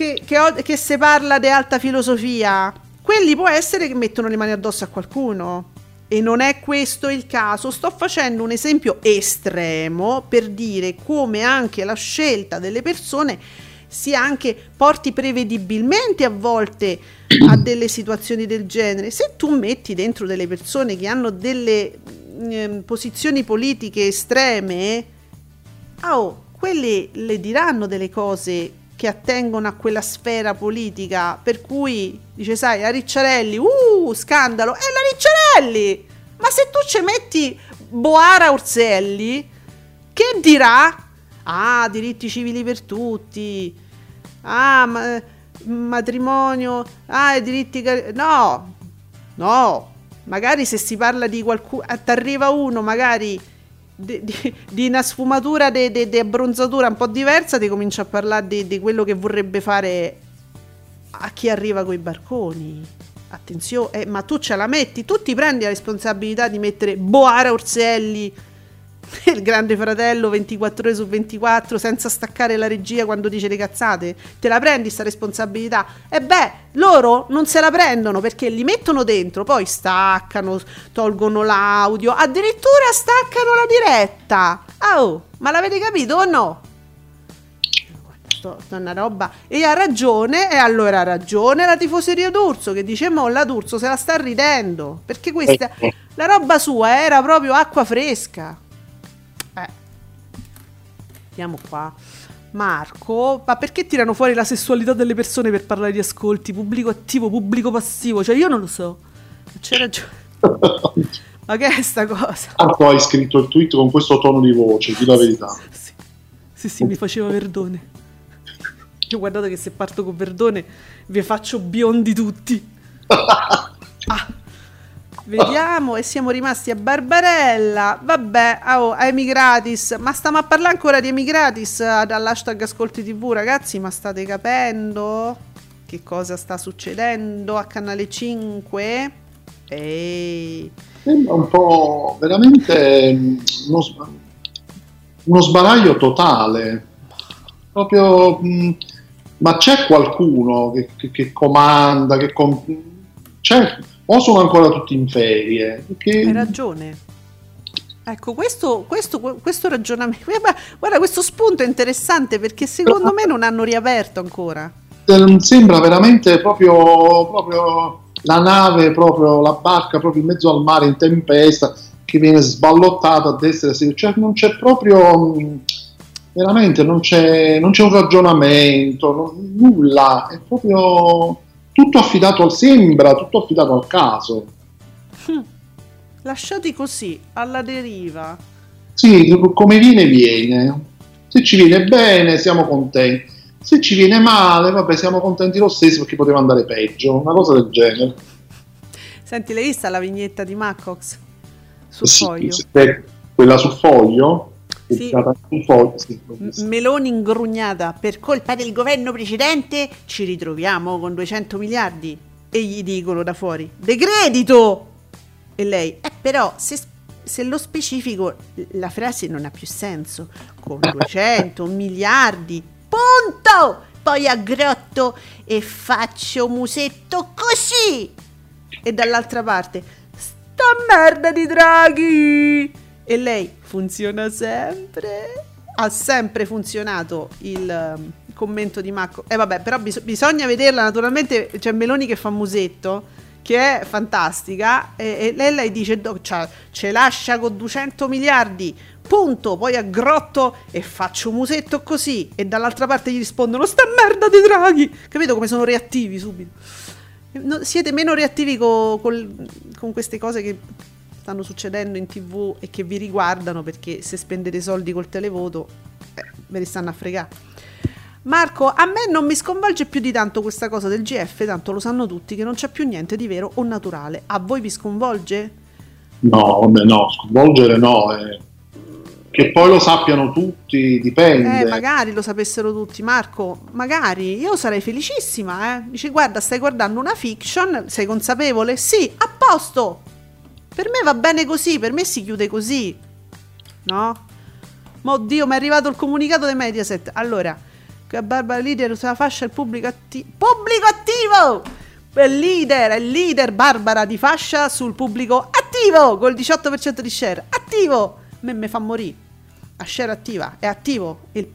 che, che, che se parla di alta filosofia, quelli può essere che mettono le mani addosso a qualcuno. E non è questo il caso. Sto facendo un esempio estremo per dire come anche la scelta delle persone sia anche porti prevedibilmente a volte a delle situazioni del genere. Se tu metti dentro delle persone che hanno delle ehm, posizioni politiche estreme, ah, oh, quelli le diranno delle cose che attengono a quella sfera politica, per cui dice, sai, la Ricciarelli, uh, scandalo, è la Ricciarelli! Ma se tu ci metti Boara Orselli, che dirà? Ah, diritti civili per tutti. Ah, ma- matrimonio. Ah, diritti... No, no. Magari se si parla di qualcuno... Ti arriva uno, magari di, di- di una sfumatura di abbronzatura un po' diversa, ti comincia a parlare di, di quello che vorrebbe fare a chi arriva coi barconi. attenzione, eh, ma tu ce la metti, tu ti prendi la responsabilità di mettere Boara Orselli il grande fratello 24 ore su 24 senza staccare la regia quando dice le cazzate. Te la prendi sta responsabilità? E beh loro non se la prendono perché li mettono dentro poi staccano tolgono l'audio addirittura staccano la diretta. Oh ma l'avete capito o no? Sto, una roba. E ha ragione e allora ha ragione la tifoseria d'Urso che dice molla d'Urso se la sta ridendo. Perché questa Ecco. la roba sua era proprio acqua fresca. eh. Andiamo qua. Marco, ma perché tirano fuori la sessualità delle persone per parlare di ascolti? Pubblico attivo, pubblico passivo? Cioè, io non lo so. C'è ragione. Ma che è sta cosa? Tanto hai scritto il tweet con questo tono di voce, di la verità. Sì, sì, sì, mi faceva Verdone. Io guardate che se parto con Verdone vi faccio biondi tutti. Ah. Vediamo e siamo rimasti a Barbarella. Vabbè, oh, Emigratis. Ma stiamo a parlare ancora di Emigratis dall'hashtag Ascolti TV, ragazzi. Ma state capendo che cosa sta succedendo a Canale 5? Ehi. Sembra un po' veramente uno, uno sbaraglio totale. Proprio, mm, ma c'è qualcuno che, che- che comanda, che com- c'è, o sono ancora tutti in ferie? Perché- Hai ragione. Ecco, questo, questo, questo ragionamento, guarda, questo spunto è interessante perché secondo me non hanno riaperto ancora. Eh, sembra veramente proprio, proprio la nave, proprio la barca proprio in mezzo al mare in tempesta che viene sballottata a destra e a sinistra. Cioè, non c'è proprio mh, veramente non c'è, non c'è un ragionamento, non- nulla, è proprio tutto affidato al sembra, tutto affidato al caso. Lasciati così, alla deriva. Sì, come viene, viene. Se ci viene bene, siamo contenti. Se ci viene male, vabbè, siamo contenti lo stesso perché poteva andare peggio, una cosa del genere. Senti, l'hai vista la vignetta di Macox? Sul Sì, foglio? quella sul foglio? Sì. Meloni ingrugnata. Per colpa del governo precedente ci ritroviamo con 200 miliardi. E gli dicono da fuori decredito e lei eh però se, se lo specifico la frase non ha più senso. Con 200 miliardi punto! Poi aggrotto e faccio musetto così! E dall'altra parte sta merda di Draghi e lei funziona sempre? Ha sempre funzionato il um, commento di Macco e vabbè però bis- bisogna vederla naturalmente c'è Meloni che fa musetto che è fantastica e, e lei, lei dice "Do- cioè, ce lascia con 200 miliardi punto poi aggrotto e faccio musetto così. E dall'altra parte gli rispondono sta merda di Draghi. Capito come sono reattivi subito? No, siete meno reattivi co- col- con queste cose che stanno succedendo in tv e che vi riguardano perché se spendete soldi col televoto eh, ve li stanno a fregare. Marco, a me non mi sconvolge più di tanto questa cosa del GF, tanto lo sanno tutti che non c'è più niente di vero o naturale. A voi vi sconvolge? No, vabbè, no, sconvolgere no. eh. Che poi lo sappiano tutti, dipende. Eh, magari lo sapessero tutti, Marco. Magari io sarei felicissima. Eh. Dice, guarda, stai guardando una fiction, sei consapevole? Sì, a posto. Per me va bene così, per me si chiude così. No? Ma oddio, mi è arrivato il comunicato dei Mediaset. Allora, che Barbara Leader sulla fascia il pubblico attivo. Pubblico attivo! È leader, è leader Barbara di fascia sul pubblico attivo col 18% di share. Attivo! Me, me fa morire. La share attiva, è attivo. Il-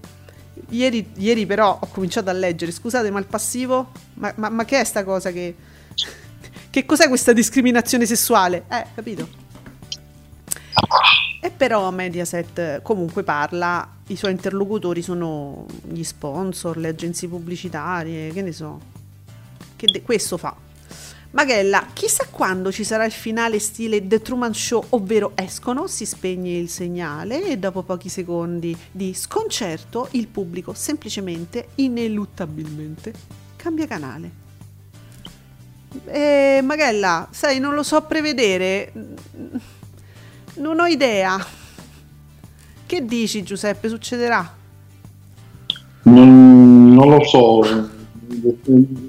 ieri, ieri però ho cominciato a leggere, scusate, ma il passivo? Ma, ma- ma che è sta cosa che... Che cos'è questa discriminazione sessuale? Eh, capito? E però Mediaset comunque parla, i suoi interlocutori sono gli sponsor, le agenzie pubblicitarie, che ne so. Che de- questo fa. Magella, chissà quando ci sarà il finale stile The Truman Show, ovvero escono, si spegne il segnale e dopo pochi secondi di sconcerto il pubblico semplicemente, ineluttabilmente, cambia canale. Eh, Magella, sai, non lo so prevedere. Non ho idea. Che dici, Giuseppe? Succederà? Non, non lo so,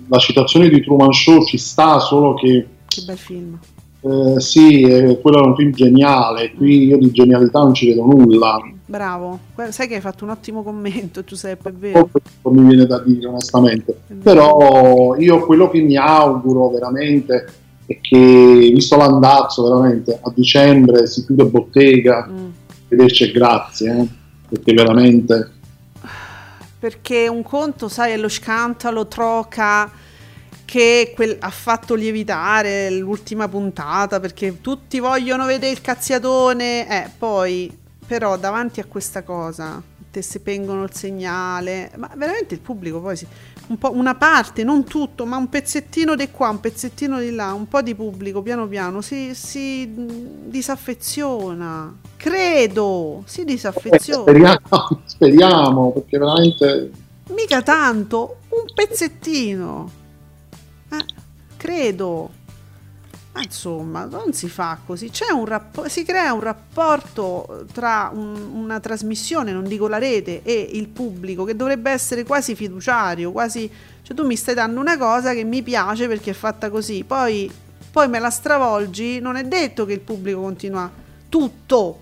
la citazione di Truman Show ci sta, solo che Che bel film. eh, sì, eh, quello era un film geniale, qui io di genialità non ci vedo nulla. Bravo. Sai che hai fatto un ottimo commento, Giuseppe, è vero. Poi mi viene da dire onestamente. Però io quello che mi auguro veramente è che, visto l'andazzo veramente, a dicembre si chiude bottega, Mm. vederci e grazie, eh, perché veramente... Perché un conto, sai, è lo scandalo troca che quel- ha fatto lievitare l'ultima puntata perché tutti vogliono vedere il cazziatone. Eh, poi, però, davanti a questa cosa, te se pengono il segnale, ma veramente il pubblico poi si. Un po', una parte, non tutto, ma un pezzettino di qua, un pezzettino di là, un po' di pubblico piano piano si, si mh, disaffeziona. Credo, si disaffeziona. Speriamo, speriamo, perché veramente... Mica tanto, un pezzettino. Eh, credo. Ma insomma, non si fa così. C'è un rappo- si crea un rapporto tra un- una trasmissione, non dico la rete, e il pubblico che dovrebbe essere quasi fiduciario, quasi... Cioè tu mi stai dando una cosa che mi piace perché è fatta così, poi, poi me la stravolgi, non è detto che il pubblico continua tutto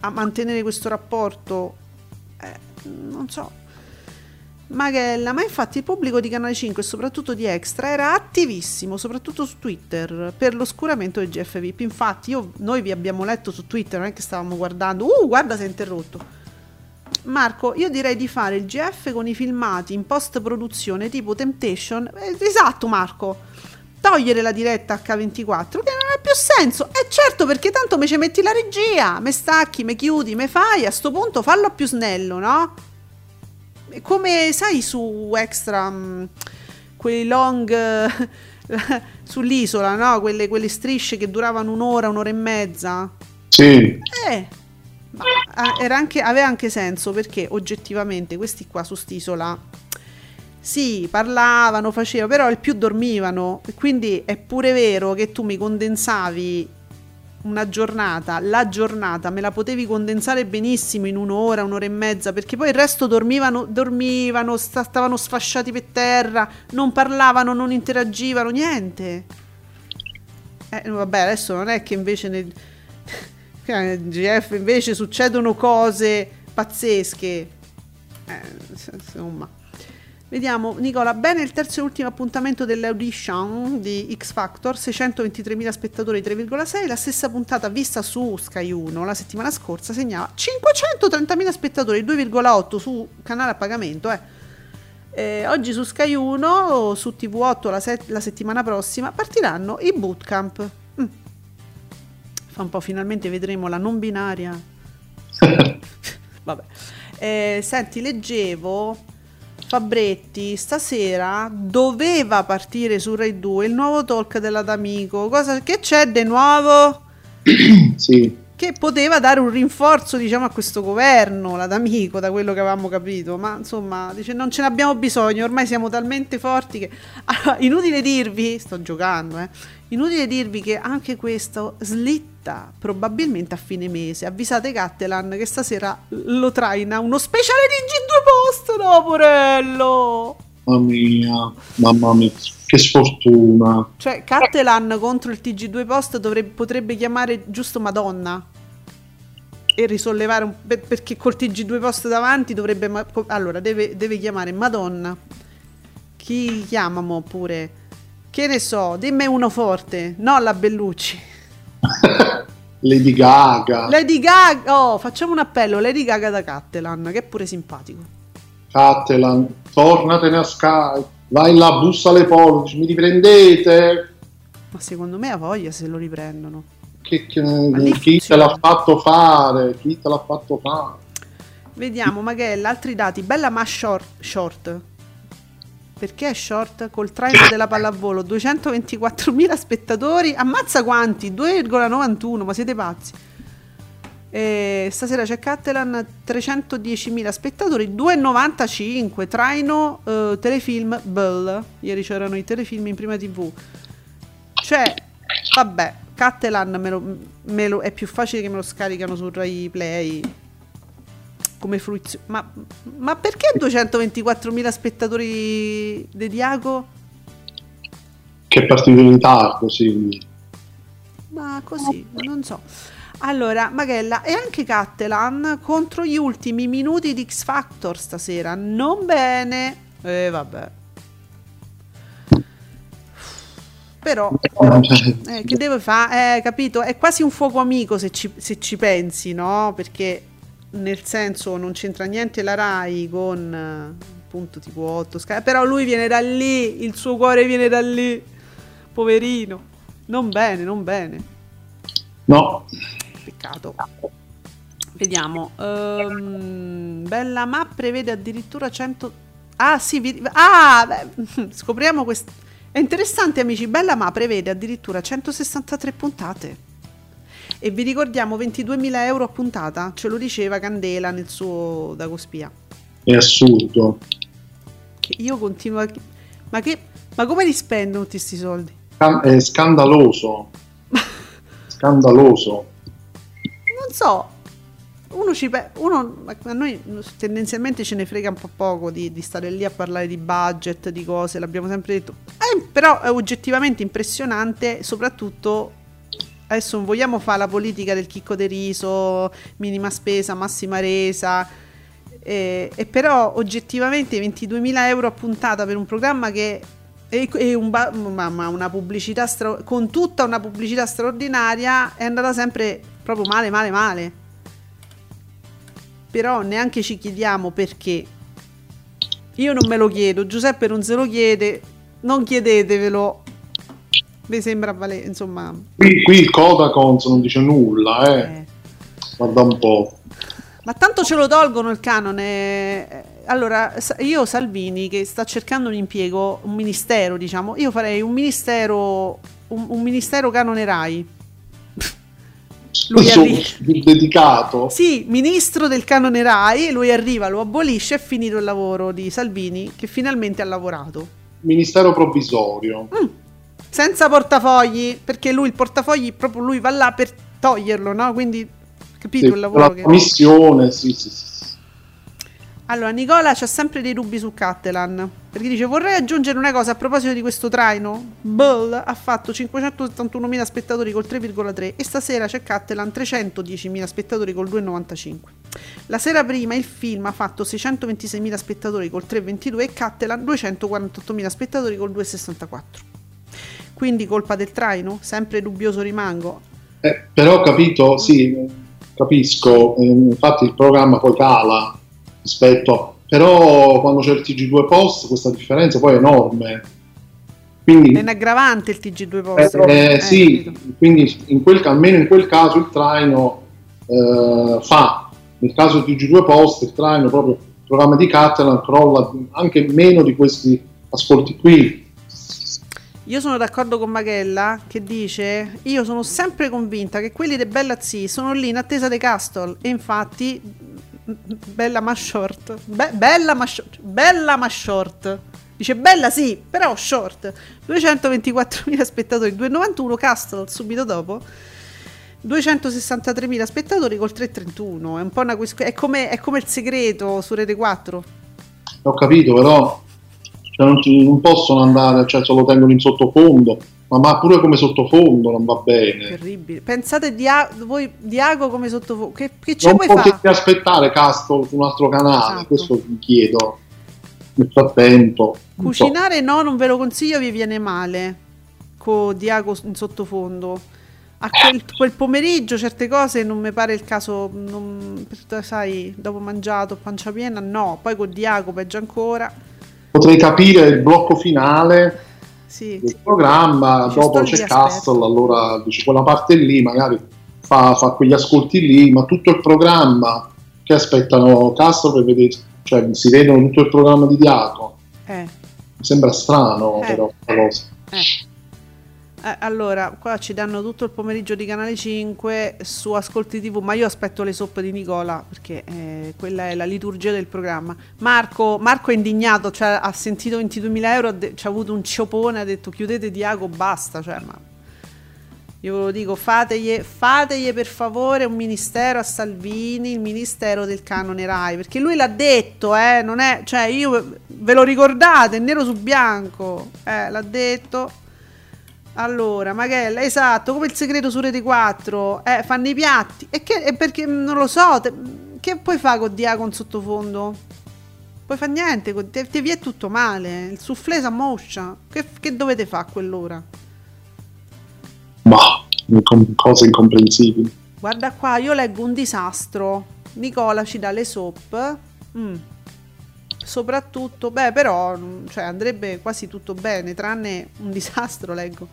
a mantenere questo rapporto. Eh, non so. Maghella, ma infatti il pubblico di Canale 5 e soprattutto di Extra era attivissimo, soprattutto su Twitter, per l'oscuramento del GFVIP. Infatti io, noi vi abbiamo letto su Twitter, non è che stavamo guardando, uh, guarda si è interrotto. Marco, io direi di fare il GF con i filmati in post produzione tipo Temptation. Eh, esatto Marco, togliere la diretta H24 che non ha più senso. E certo perché tanto me ci metti la regia, me stacchi, me chiudi, me fai, a sto punto fallo più snello, no? Come sai su Extra mh, quei long eh, sull'isola, no? Quelle, quelle strisce che duravano un'ora, un'ora e mezza. Sì, Eh, ma era anche, aveva anche senso perché oggettivamente questi qua su st'isola sì, parlavano, facevano, però il più dormivano. Quindi è pure vero che tu mi condensavi una giornata, la giornata me la potevi condensare benissimo in un'ora, un'ora e mezza, perché poi il resto dormivano, dormivano, sta- stavano sfasciati per terra, non parlavano, non interagivano, niente. Eh, vabbè, adesso non è che invece nel nel GF invece succedono cose pazzesche. Eh, insomma. Vediamo, Nicola, bene il terzo e ultimo appuntamento dell'audition di X Factor, 623.000 spettatori 3,6, la stessa puntata vista su Sky 1 la settimana scorsa segnava 530.000 spettatori 2,8 su canale a pagamento. Eh. Eh, oggi su Sky 1, su TV8 la, set- la settimana prossima, partiranno i bootcamp. Mm. Fa un po', finalmente vedremo la non binaria. Vabbè. Eh, senti, leggevo Fabretti stasera doveva partire su Rai 2 il nuovo talk della D'Amico. Cosa che c'è di nuovo? sì. Che poteva dare un rinforzo, diciamo, a questo governo, la D'Amico, da quello che avevamo capito. Ma insomma, dice non ce n'abbiamo bisogno, ormai siamo talmente forti che. Allora, inutile dirvi, sto giocando, eh. Inutile dirvi che anche questo slitta probabilmente a fine mese. Avvisate Cattelan che stasera lo traina uno speciale di G2 Post, no, porello! Mamma mia, mamma mia, che sfortuna. Cioè, Cattelan contro il TG2 Post dovrebbe, potrebbe chiamare giusto Madonna e risollevare un, per- perché col TG2 Post davanti dovrebbe. Allora, deve, deve chiamare Madonna. Chi chiamamo pure? Che ne so, dimmi uno forte, no la Bellucci. Lady Gaga, Lady Gaga, oh, facciamo un appello, Lady Gaga da Cattelan, che è pure simpatico. Cattelan, tornatene a Sky, vai là, bussa alle porte, mi riprendete? Ma secondo me ha voglia se lo riprendono. Che, che- lì chi te l'ha fatto fare? Chi te l'ha fatto fare? Vediamo, Magella, altri dati. Bella ma short. short. Perché è short? Col traino della pallavolo, 224.000 spettatori. Ammazza quanti? 2,91, ma siete pazzi. E stasera c'è Cattelan, 310.000 spettatori, 2,95. Traino eh, telefilm Bell. Ieri c'erano i telefilm in prima TV. Cioè, vabbè, Cattelan me lo- me lo- è più facile che me lo scaricano su Rai Play. Come fruizione. Ma, ma perché 224.000 spettatori di Diago? Che è partito in ritardo, sì. Ma così, non so. Allora, Magella e anche Cattelan contro gli ultimi minuti di X Factor stasera. Non bene. Eh, vabbè. Però, eh, che devo fare? Eh, capito? È quasi un fuoco amico se ci, se ci pensi, no? Perché nel senso non c'entra niente la Rai con appunto tipo 8 Sky, però lui viene da lì, il suo cuore viene da lì. Poverino. Non bene, non bene. No, Peccato. Vediamo. Ehm, Bella Ma prevede addirittura 100. Ah, sì. vi- Ah, beh, scopriamo questo. È interessante, amici. Bella Ma prevede addirittura 163 puntate. E vi ricordiamo 22.000 euro a puntata. Ce lo diceva Candela nel suo Dagospia. è assurdo. Che io continuo a. Ma che. Ma come li spendono tutti questi soldi? È scandaloso. Scandaloso. Non so, uno ci pe- uno, a noi tendenzialmente ce ne frega un po' poco di, di stare lì a parlare di budget, di cose, l'abbiamo sempre detto. Eh, però è oggettivamente impressionante, soprattutto adesso non vogliamo fare la politica del chicco de riso, minima spesa, massima resa. eh, e però oggettivamente 22.000 euro a puntata per un programma che e, un ba- mamma, una pubblicità stra- con tutta una pubblicità straordinaria è andata sempre proprio male, male, male. Però neanche ci chiediamo perché. Io non me lo chiedo, Giuseppe non se lo chiede, non chiedetevelo. Mi sembra vale, insomma, Qui, qui il Codacons non dice nulla, eh. eh. Guarda un po'. Ma tanto ce lo tolgono il canone. Allora, io Salvini che sta cercando un impiego, un ministero, diciamo, io farei un ministero, un, un ministero canone Rai. Lui arriva. dedicato. Sì, ministro del canone Rai, lui arriva, lo abolisce, è finito il lavoro di Salvini che finalmente ha lavorato. Ministero provvisorio. Senza portafogli, perché lui il portafogli proprio lui va là per toglierlo, no? Quindi capito Sì, il lavoro la che commissione, sì, sì, sì. sì. Allora, Nicola c'ha sempre dei dubbi su Cattelan. Perché dice: Vorrei aggiungere una cosa a proposito di questo traino. Bull ha fatto 571.000 spettatori col 3,3 e stasera c'è Cattelan 310.000 spettatori col 2,95. La sera prima il film ha fatto 626.000 spettatori col 3,22 e Cattelan 248.000 spettatori col 2,64. Quindi colpa del traino? Sempre dubbioso rimango. Eh, però ho capito, sì, capisco, eh, infatti il programma poi cala rispetto, però quando c'è il TG2 Post questa differenza poi è enorme. Quindi, È un aggravante il TG2 Post. eh, Eh, sì, capito. quindi in quel, almeno in quel caso il traino eh, fa, nel caso del TG2 Post il traino proprio il programma di Catalan crolla anche meno di questi ascolti qui. Io sono d'accordo con Maghella che dice: Io sono sempre convinta che quelli di Bella Z sono lì in attesa dei Castle. E infatti, Bella ma short. Be- bella ma short. Bella ma short. Dice bella sì, però short. 224.000 spettatori, 2,91 Castle subito dopo. 263.000 spettatori col 3,31. È un po' una quis- è è come il segreto su Rete 4. Ho capito, però cioè, non, ci- non possono andare, cioè se lo tengono in sottofondo, ma, ma pure come sottofondo non va bene. Terribile. Pensate di voi Diago come sottofondo. Che, che ce Non potete aspettare Castle su un altro canale, Esatto. questo vi chiedo. Nel frattempo, non so. Cucinare no, non ve lo consiglio, vi viene male. Con Diago in sottofondo. A quel, quel pomeriggio certe cose non mi pare il caso, non- sai, dopo mangiato, pancia piena, no. Poi con Diago peggio ancora. Potrei capire il blocco finale Sì. del programma, Ci dopo c'è Castle, allora dice quella parte lì magari fa, fa quegli ascolti lì, ma tutto il programma che aspettano Castle per vedere, cioè si vedono tutto il programma di Diaco. Eh. Mi sembra strano Eh. però questa cosa. Eh. Eh, allora, qua ci danno tutto il pomeriggio di Canale 5 su Ascolti TV, ma io aspetto le soppe di Nicola perché eh, quella è la liturgia del programma. Marco, Marco è indignato, cioè, ha sentito 22.000 euro, de- ci ha avuto un ciopone, ha detto chiudete Diago, basta. Cioè, ma... Io ve lo dico, fategli, fategli per favore un ministero a Salvini, il ministero del canone Rai, perché lui l'ha detto, eh, non è, cioè io ve lo ricordate, nero su bianco, eh, l'ha detto. Allora, Magella, esatto, come il segreto su Rete 4, eh, fanno i piatti, e che, e perché non lo so, te, che puoi fare con Diacon sottofondo? Puoi fare niente, te, te vi è tutto male, il soufflé si ammoscia, che, che dovete fare a quell'ora? Ma incom- cose incomprensibili. Guarda qua, io leggo un disastro. Nicola ci dà le soap. Mm. Soprattutto, beh, però mm, cioè, andrebbe quasi tutto bene, tranne un disastro, leggo.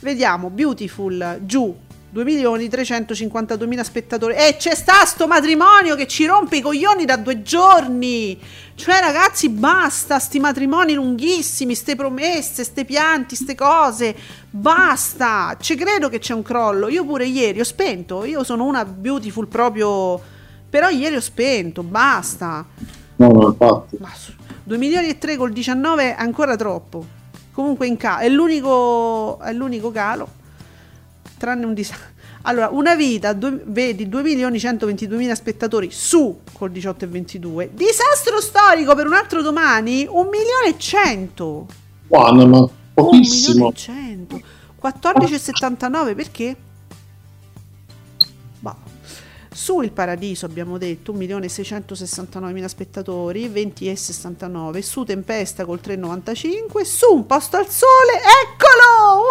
Vediamo, Beautiful, giù, 2 milioni 352 mila spettatori. E c'è sta sto matrimonio che ci rompe i coglioni da due giorni. Cioè, ragazzi, basta sti matrimoni lunghissimi, ste promesse, ste pianti, ste cose. Basta. Ci credo che c'è un crollo. Io pure ieri ho spento. Io sono una beautiful proprio. Però ieri ho spento. Basta. No, no, infatti. Ma 2 milioni e 3 col 19 è ancora troppo. Comunque in ca- è l'unico, è l'unico calo tranne un disastro. Allora, una vita, due, vedi 2 milioni 122 mila spettatori su col 18 e 22. Disastro storico per un altro domani, 1 milione e 100. Buono, ma 1 pochissimo. milione e 100. 14,79 perché? Bah. Su Il Paradiso abbiamo detto 1.669.000 spettatori, 20,69. Su Tempesta col 3,95. Su Un Posto al Sole, eccolo!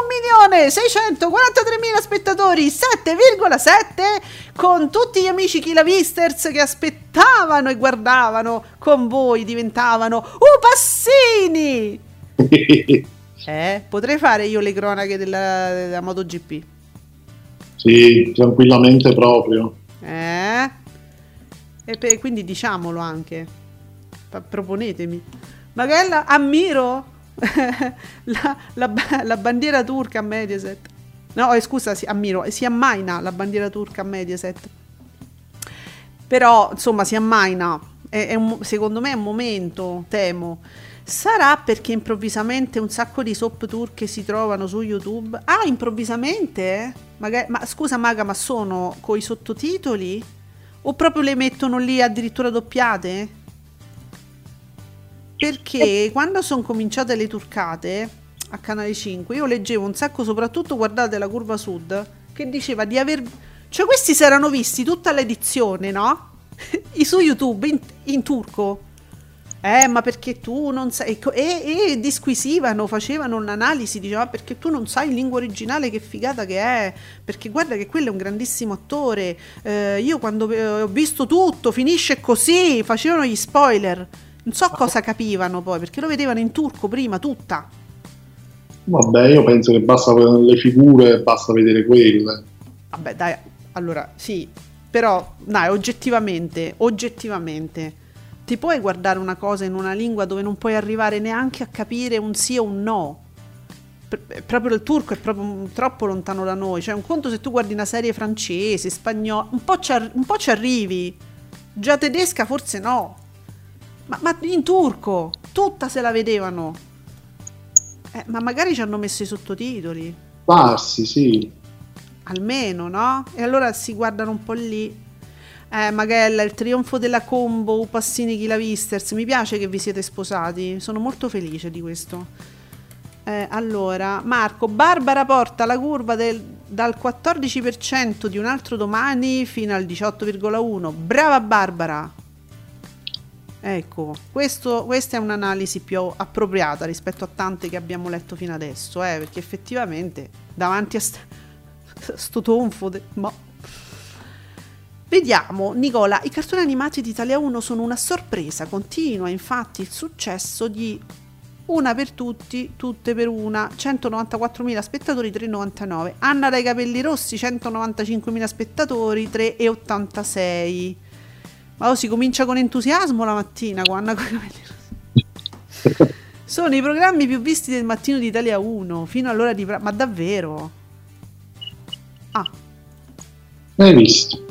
1.643.000 spettatori, 7,7 con tutti gli amici Kilavisters che aspettavano e guardavano con voi diventavano Upassini! Eh, potrei fare io le cronache della, della MotoGP. sì, tranquillamente proprio. Eh? E per- quindi diciamolo anche. Pa- proponetemi. Magella, ammiro la, la la bandiera turca a Mediaset. No, eh, scusa, si, ammiro, si ammaina la bandiera turca a Mediaset. Però, insomma, si ammaina. È, è un secondo me è un momento, temo. Sarà perché improvvisamente un sacco di soap turche si trovano su YouTube? Ah, improvvisamente? Maga- ma scusa Maga, ma sono coi sottotitoli? O proprio le mettono lì addirittura doppiate? Perché quando sono cominciate le turcate a Canale 5, io leggevo un sacco, soprattutto guardate la curva sud, che diceva di aver... Cioè questi si erano visti tutta l'edizione, no? I su YouTube in, in turco. Eh, ma perché tu non sai... co- E, e disquisivano, facevano un'analisi, diceva "Ah, perché tu non sai in lingua originale che figata che è, perché guarda che quello è un grandissimo attore. Eh, io quando eh, ho visto tutto, finisce così, facevano gli spoiler. Non so cosa capivano poi, perché lo vedevano in turco prima, tutta. Vabbè, io penso che basta le figure, basta vedere quelle. Vabbè, dai, allora sì, però dai, oggettivamente, oggettivamente, ti puoi guardare una cosa in una lingua dove non puoi arrivare neanche a capire un sì o un no? Pr- proprio il turco è proprio troppo lontano da noi. Cioè, un conto se tu guardi una serie francese, spagnola, un po' ci, ar- un po' ci arrivi. Già tedesca forse no. Ma, ma in turco, tutta se la vedevano. Eh, ma magari ci hanno messo i sottotitoli Darsi, sì. almeno, no? E allora si guardano un po' lì. Eh, Magella, il trionfo della combo Passini Kilavisters. Mi piace che vi siete sposati, sono molto felice di questo. Eh, allora, Marco, Barbara porta la curva del- dal 14% di un altro domani fino al 18,1%. Brava Barbara! Ecco, questo- questa è un'analisi più appropriata rispetto a tante che abbiamo letto fino adesso, eh, perché effettivamente davanti a st- sto tonfo, de- ma... Vediamo, Nicola, i cartoni animati di Italia 1 sono una sorpresa, continua infatti il successo di una per tutti, tutte per una, 194.000 spettatori, 3,99. Anna dai capelli rossi, 195.000 spettatori, 3,86. Ma oh, si comincia con entusiasmo la mattina con Anna coi capelli rossi. Sono i programmi più visti del mattino di Italia 1, fino all'ora di... pra- Ma davvero? Ah, Hai visto?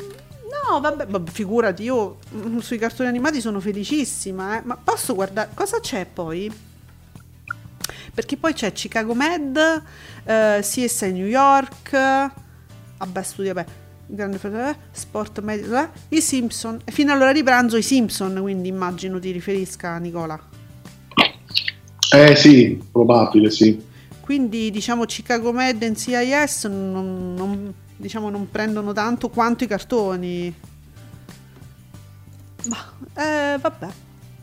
No, vabbè, vabbè, figurati, io mm, sui cartoni animati sono felicissima, eh. Ma posso guardare cosa c'è poi? Perché poi c'è Chicago Med, eh, CSI New York, vabbè studia beh, grande fratello, eh, sport medio, eh, i Simpson, e fino all'ora di pranzo i Simpson, quindi immagino ti riferisca Nicola. Eh sì, probabile, sì. Quindi diciamo Chicago Med NCIS non, non- diciamo, non prendono tanto quanto i cartoni. Ma eh, vabbè,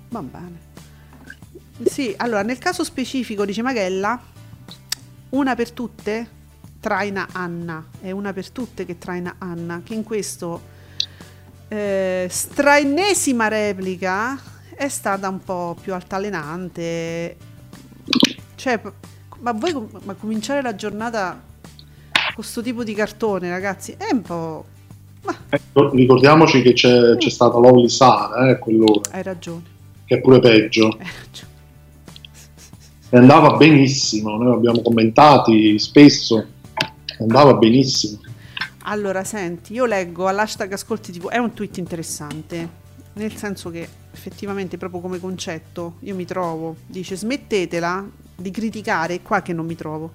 va bene. Sì, allora nel caso specifico dice Magella, una per tutte traina Anna, è una per tutte che traina Anna, che in questo eh, straennesima replica è stata un po' più altalenante. Cioè, ma voi ma cominciare la giornata questo tipo di cartone, ragazzi, è un po'... Ma Ecco, Ricordiamoci che c'è, c'è stata Lolly Sara, eh, quell'ora, hai ragione, che è pure peggio. hai ragione. E andava benissimo, noi abbiamo commentati spesso, andava benissimo. Allora, senti, io leggo all'hashtag Ascolti TV, è un tweet interessante, nel senso che effettivamente proprio come concetto io mi trovo, dice smettetela di criticare, è qua che non mi trovo,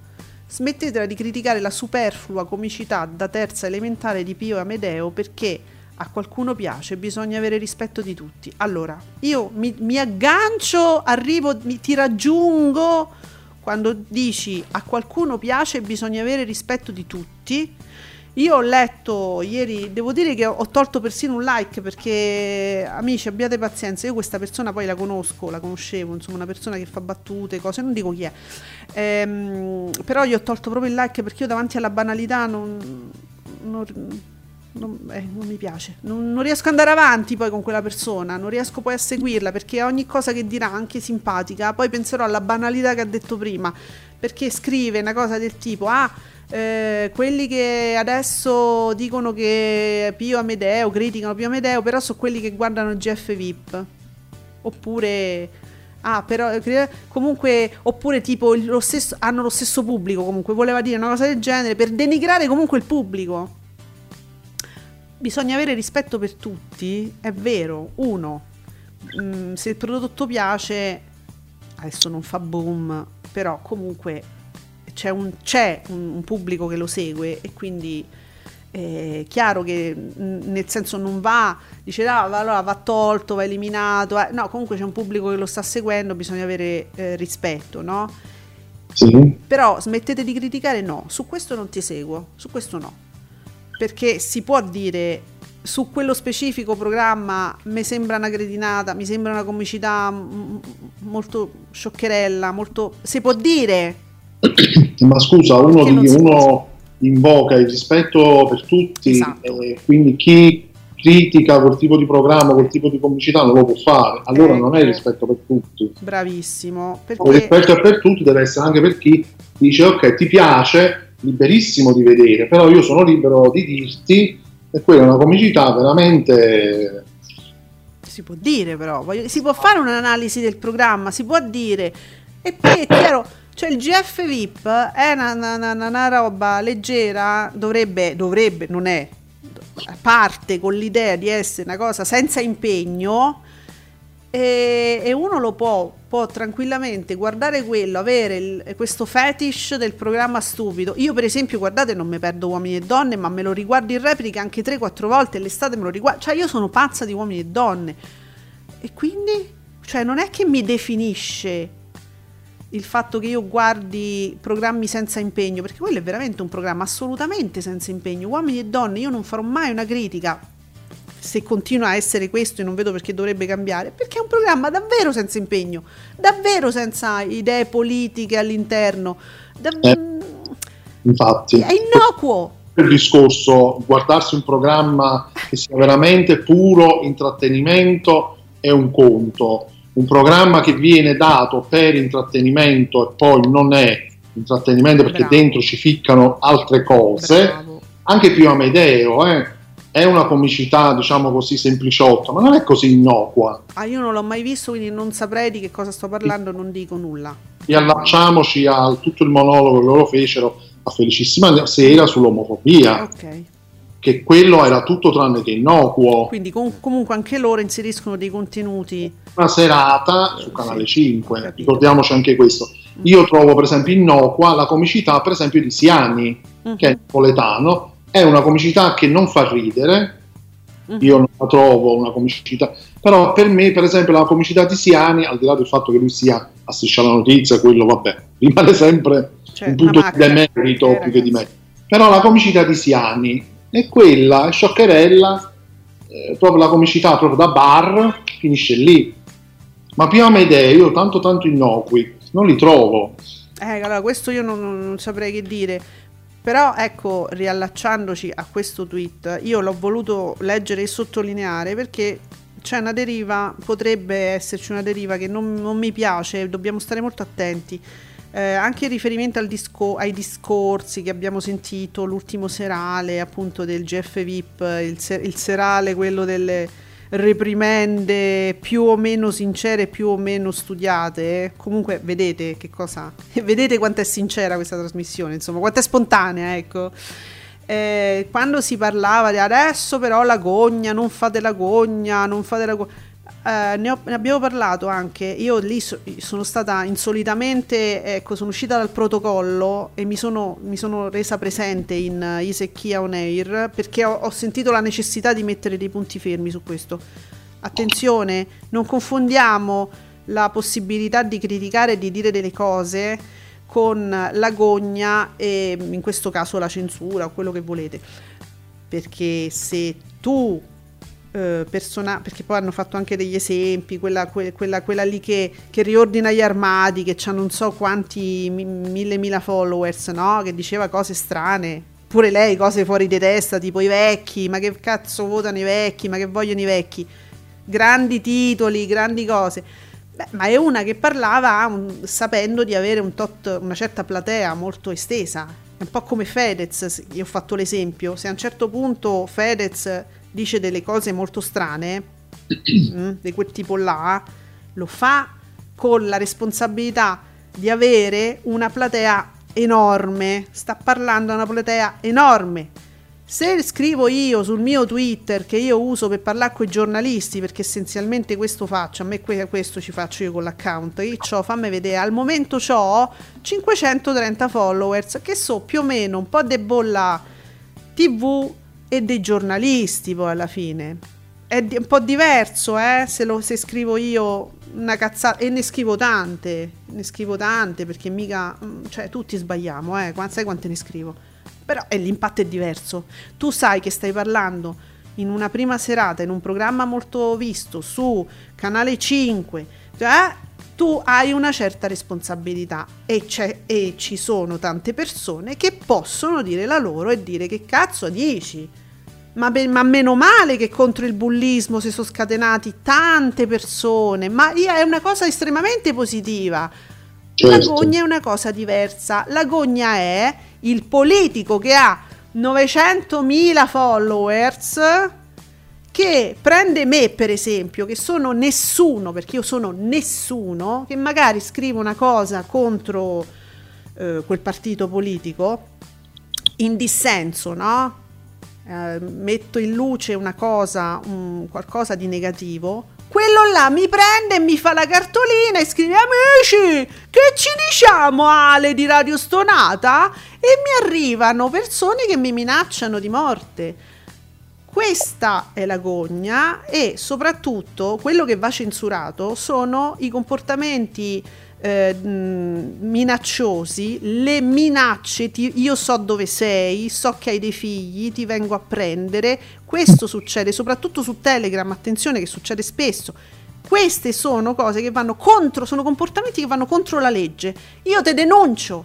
smettetela di criticare la superflua comicità da terza elementare di Pio Amedeo perché a qualcuno piace, bisogna avere rispetto di tutti. Allora, io mi, mi aggancio, arrivo, mi- ti raggiungo quando dici a qualcuno piace, bisogna avere rispetto di tutti. Io ho letto ieri, devo dire che ho tolto persino un like perché amici abbiate pazienza, io questa persona poi la conosco, la conoscevo, insomma una persona che fa battute, cose, non dico chi è, Ehm, però io ho tolto proprio il like perché io davanti alla banalità non, non, non- eh, non mi piace, non, non riesco ad andare avanti poi con quella persona, non riesco poi a seguirla perché ogni cosa che dirà, anche simpatica, poi penserò alla banalità che ha detto prima, perché scrive una cosa del tipo, ah, eh, quelli che adesso dicono che Pio Amedeo, criticano Pio Amedeo, però sono quelli che guardano GF VIP. Oppure... Ah, però comunque, oppure tipo lo stesso, hanno lo stesso pubblico comunque, voleva dire una cosa del genere per denigrare comunque il pubblico. Bisogna avere rispetto per tutti, è vero. Uno, mm, se il prodotto piace, adesso non fa boom, però comunque c'è un, c'è un- pubblico che lo segue e quindi è chiaro che nel senso non va, dice ah, allora va tolto, va eliminato, eh. no comunque c'è un pubblico che lo sta seguendo, bisogna avere eh, rispetto, no? Sì. Però smettete di criticare, no, su questo non ti seguo, su questo no. Perché si può dire su quello specifico programma mi sembra una cretinata, mi sembra una comicità mm, molto scioccherella, molto... Si può dire, Ma scusa, uno, di- uno invoca il rispetto per tutti, Esatto. e quindi chi critica quel tipo di programma, quel tipo di comicità non lo può fare. Allora non è il rispetto per tutti. bravissimo, Il perché... rispetto è per tutti deve essere anche per chi dice ok, ti piace, liberissimo di vedere, però io sono libero di dirti e quella è una comicità veramente... Si può dire però, voglio- si può fare un'analisi del programma, si può dire. E poi è chiaro, cioè il GF VIP è una, una- una- una roba leggera, dovrebbe, dovrebbe, non è, parte con l'idea di essere una cosa senza impegno e, e uno lo può, può tranquillamente guardare quello, avere il- questo fetish del programma stupido. Io per esempio, guardate, non mi perdo uomini e donne, ma me lo riguardo in replica anche 3-4 volte, l'estate me lo riguardo, cioè io sono pazza di uomini e donne. E quindi, cioè non è che mi definisce il fatto che io guardi programmi senza impegno, perché quello è veramente un programma assolutamente senza impegno. Uomini e donne, io non farò mai una critica se continua a essere questo e non vedo perché dovrebbe cambiare, perché è un programma davvero senza impegno, davvero senza idee politiche all'interno, dav- Eh. Infatti, è innocuo. il discorso, guardarsi un programma che sia veramente puro intrattenimento è un conto. Un programma che viene dato per intrattenimento e poi non è intrattenimento perché Bravo. dentro ci ficcano altre cose, Bravo. anche più Amedeo, eh, è una comicità diciamo così sempliciotta, ma non è così innocua. Ah, io non l'ho mai visto, quindi non saprei di che cosa sto parlando, non dico nulla. Riallacciamoci a tutto il monologo che loro fecero a Felicissima Sera sull'omofobia, Ok. Che quello era tutto tranne che innocuo. Quindi com- comunque anche loro inseriscono dei contenuti. una serata su Canale Sì, ho 5, capito. ricordiamoci anche questo. Io trovo per esempio innocua la comicità per esempio di Siani, che è napoletano, è una comicità che non fa ridere, Mhm. io non la trovo una comicità, però per me, per esempio, la comicità di Siani, al di là del fatto che lui sia a strisciare la notizia, quello vabbè, rimane sempre Cioè, un punto di demerito Eh, più che di me. Però la comicità di Siani è quella scioccherella, eh, proprio la comicità proprio da bar, finisce lì. Ma più Amedeo, io tanto tanto innocui, non li trovo. Eh, allora, questo io non- non saprei che dire. Però ecco, riallacciandoci a questo tweet, io l'ho voluto leggere e sottolineare perché c'è una deriva, potrebbe esserci una deriva che non, non mi piace, dobbiamo stare molto attenti. Eh, anche in riferimento disco- ai discorsi che abbiamo sentito, l'ultimo serale appunto del GF VIP, il, se- il serale quello delle reprimende più o meno sincere, più o meno studiate. Comunque vedete che cosa... vedete quanto è sincera questa trasmissione, insomma, quanto è spontanea, ecco. Eh, quando si parlava di adesso però la gogna, non fate la gogna, non fate la gogna. Eh, ne, ho- ne abbiamo parlato anche. Io lì so- sono stata insolitamente, ecco, sono uscita dal protocollo e mi sono, mi sono resa presente in uh, Isecchia On Air perché ho, ho sentito la necessità di mettere dei punti fermi su questo. Attenzione, non confondiamo la possibilità di criticare e di dire delle cose con la gogna e in questo caso la censura o quello che volete. Perché se tu eh, perché poi hanno fatto anche degli esempi, quella, que- quella- quella lì che, che riordina gli armadi, che ha non so quanti mi- mille mila followers, no? Che diceva cose strane. Pure lei cose fuori di testa, tipo i vecchi, ma che cazzo votano i vecchi, ma che vogliono i vecchi. Grandi titoli, grandi cose. Beh, ma è una che parlava un- sapendo di avere un tot, una certa platea molto estesa. È un po' come Fedez, io ho fatto l'esempio. Se a un certo punto Fedez dice delle cose molto strane, mm, di quel tipo là, lo fa con la responsabilità di avere una platea enorme. Sta parlando a una platea enorme. Se scrivo io sul mio Twitter che io uso per parlare con i giornalisti, perché essenzialmente questo faccio, a me que- questo ci faccio io con l'account, io c'ho, fammi vedere, al momento ho 530 followers, che so più o meno un po' de bolla TV e dei giornalisti poi alla fine. È un po' diverso, eh, se, lo- se scrivo io una cazzata, e ne scrivo tante, ne scrivo tante perché mica, mm, cioè tutti sbagliamo, eh, sai quante ne scrivo? Però eh, l'impatto è diverso. Tu sai che stai parlando in una prima serata, in un programma molto visto su Canale 5, cioè, tu hai una certa responsabilità e, e ci sono tante persone che possono dire la loro e dire che cazzo dici. Ma, be- ma meno male che contro il bullismo si sono scatenati tante persone, ma è una cosa estremamente positiva. La Certo. gogna è una cosa diversa. La gogna è il politico che ha 900.000 followers che prende me, per esempio, che sono nessuno, perché io sono nessuno, che magari scrivo una cosa contro eh, quel partito politico in dissenso, no? Eh, metto in luce una cosa, un- qualcosa di negativo, quello là mi prende e mi fa la cartolina e scrive amici che ci diciamo Ale di Radio Stonata? E mi arrivano persone che mi minacciano di morte. Questa è la gogna e soprattutto quello che va censurato sono i comportamenti eh, minacciosi, le minacce, ti- io so dove sei, so che hai dei figli, ti vengo a prendere, questo succede soprattutto su Telegram, attenzione che succede spesso. Queste sono cose che vanno contro, sono comportamenti che vanno contro la legge. Io te denuncio.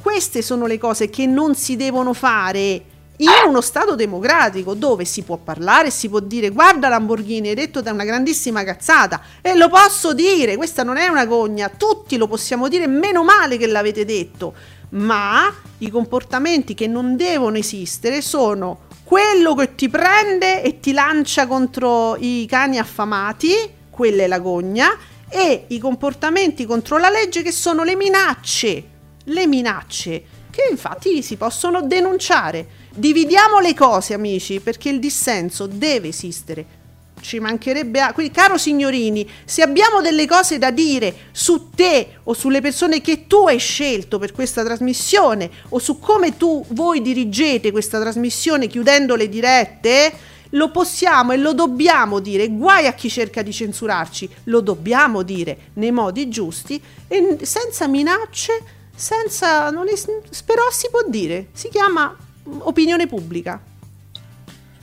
Queste sono le cose che non si devono fare in uno Stato democratico dove si può parlare, si può dire guarda Lamborghini, hai detto da una grandissima cazzata e lo posso dire, questa non è una gogna, tutti lo possiamo dire, meno male che l'avete detto, ma i comportamenti che non devono esistere sono quello che ti prende e ti lancia contro i cani affamati, quella è la gogna, e i comportamenti contro la legge che sono le minacce, le minacce che infatti si possono denunciare. Dividiamo le cose, amici, perché il dissenso deve esistere. ci mancherebbe a... Quindi, caro signorini, se abbiamo delle cose da dire su te o sulle persone che tu hai scelto per questa trasmissione o su come tu, voi dirigete questa trasmissione chiudendo le dirette, lo possiamo e lo dobbiamo dire. Guai a chi cerca di censurarci, lo dobbiamo dire nei modi giusti e senza minacce, senza... È, però si può dire, si chiama opinione pubblica.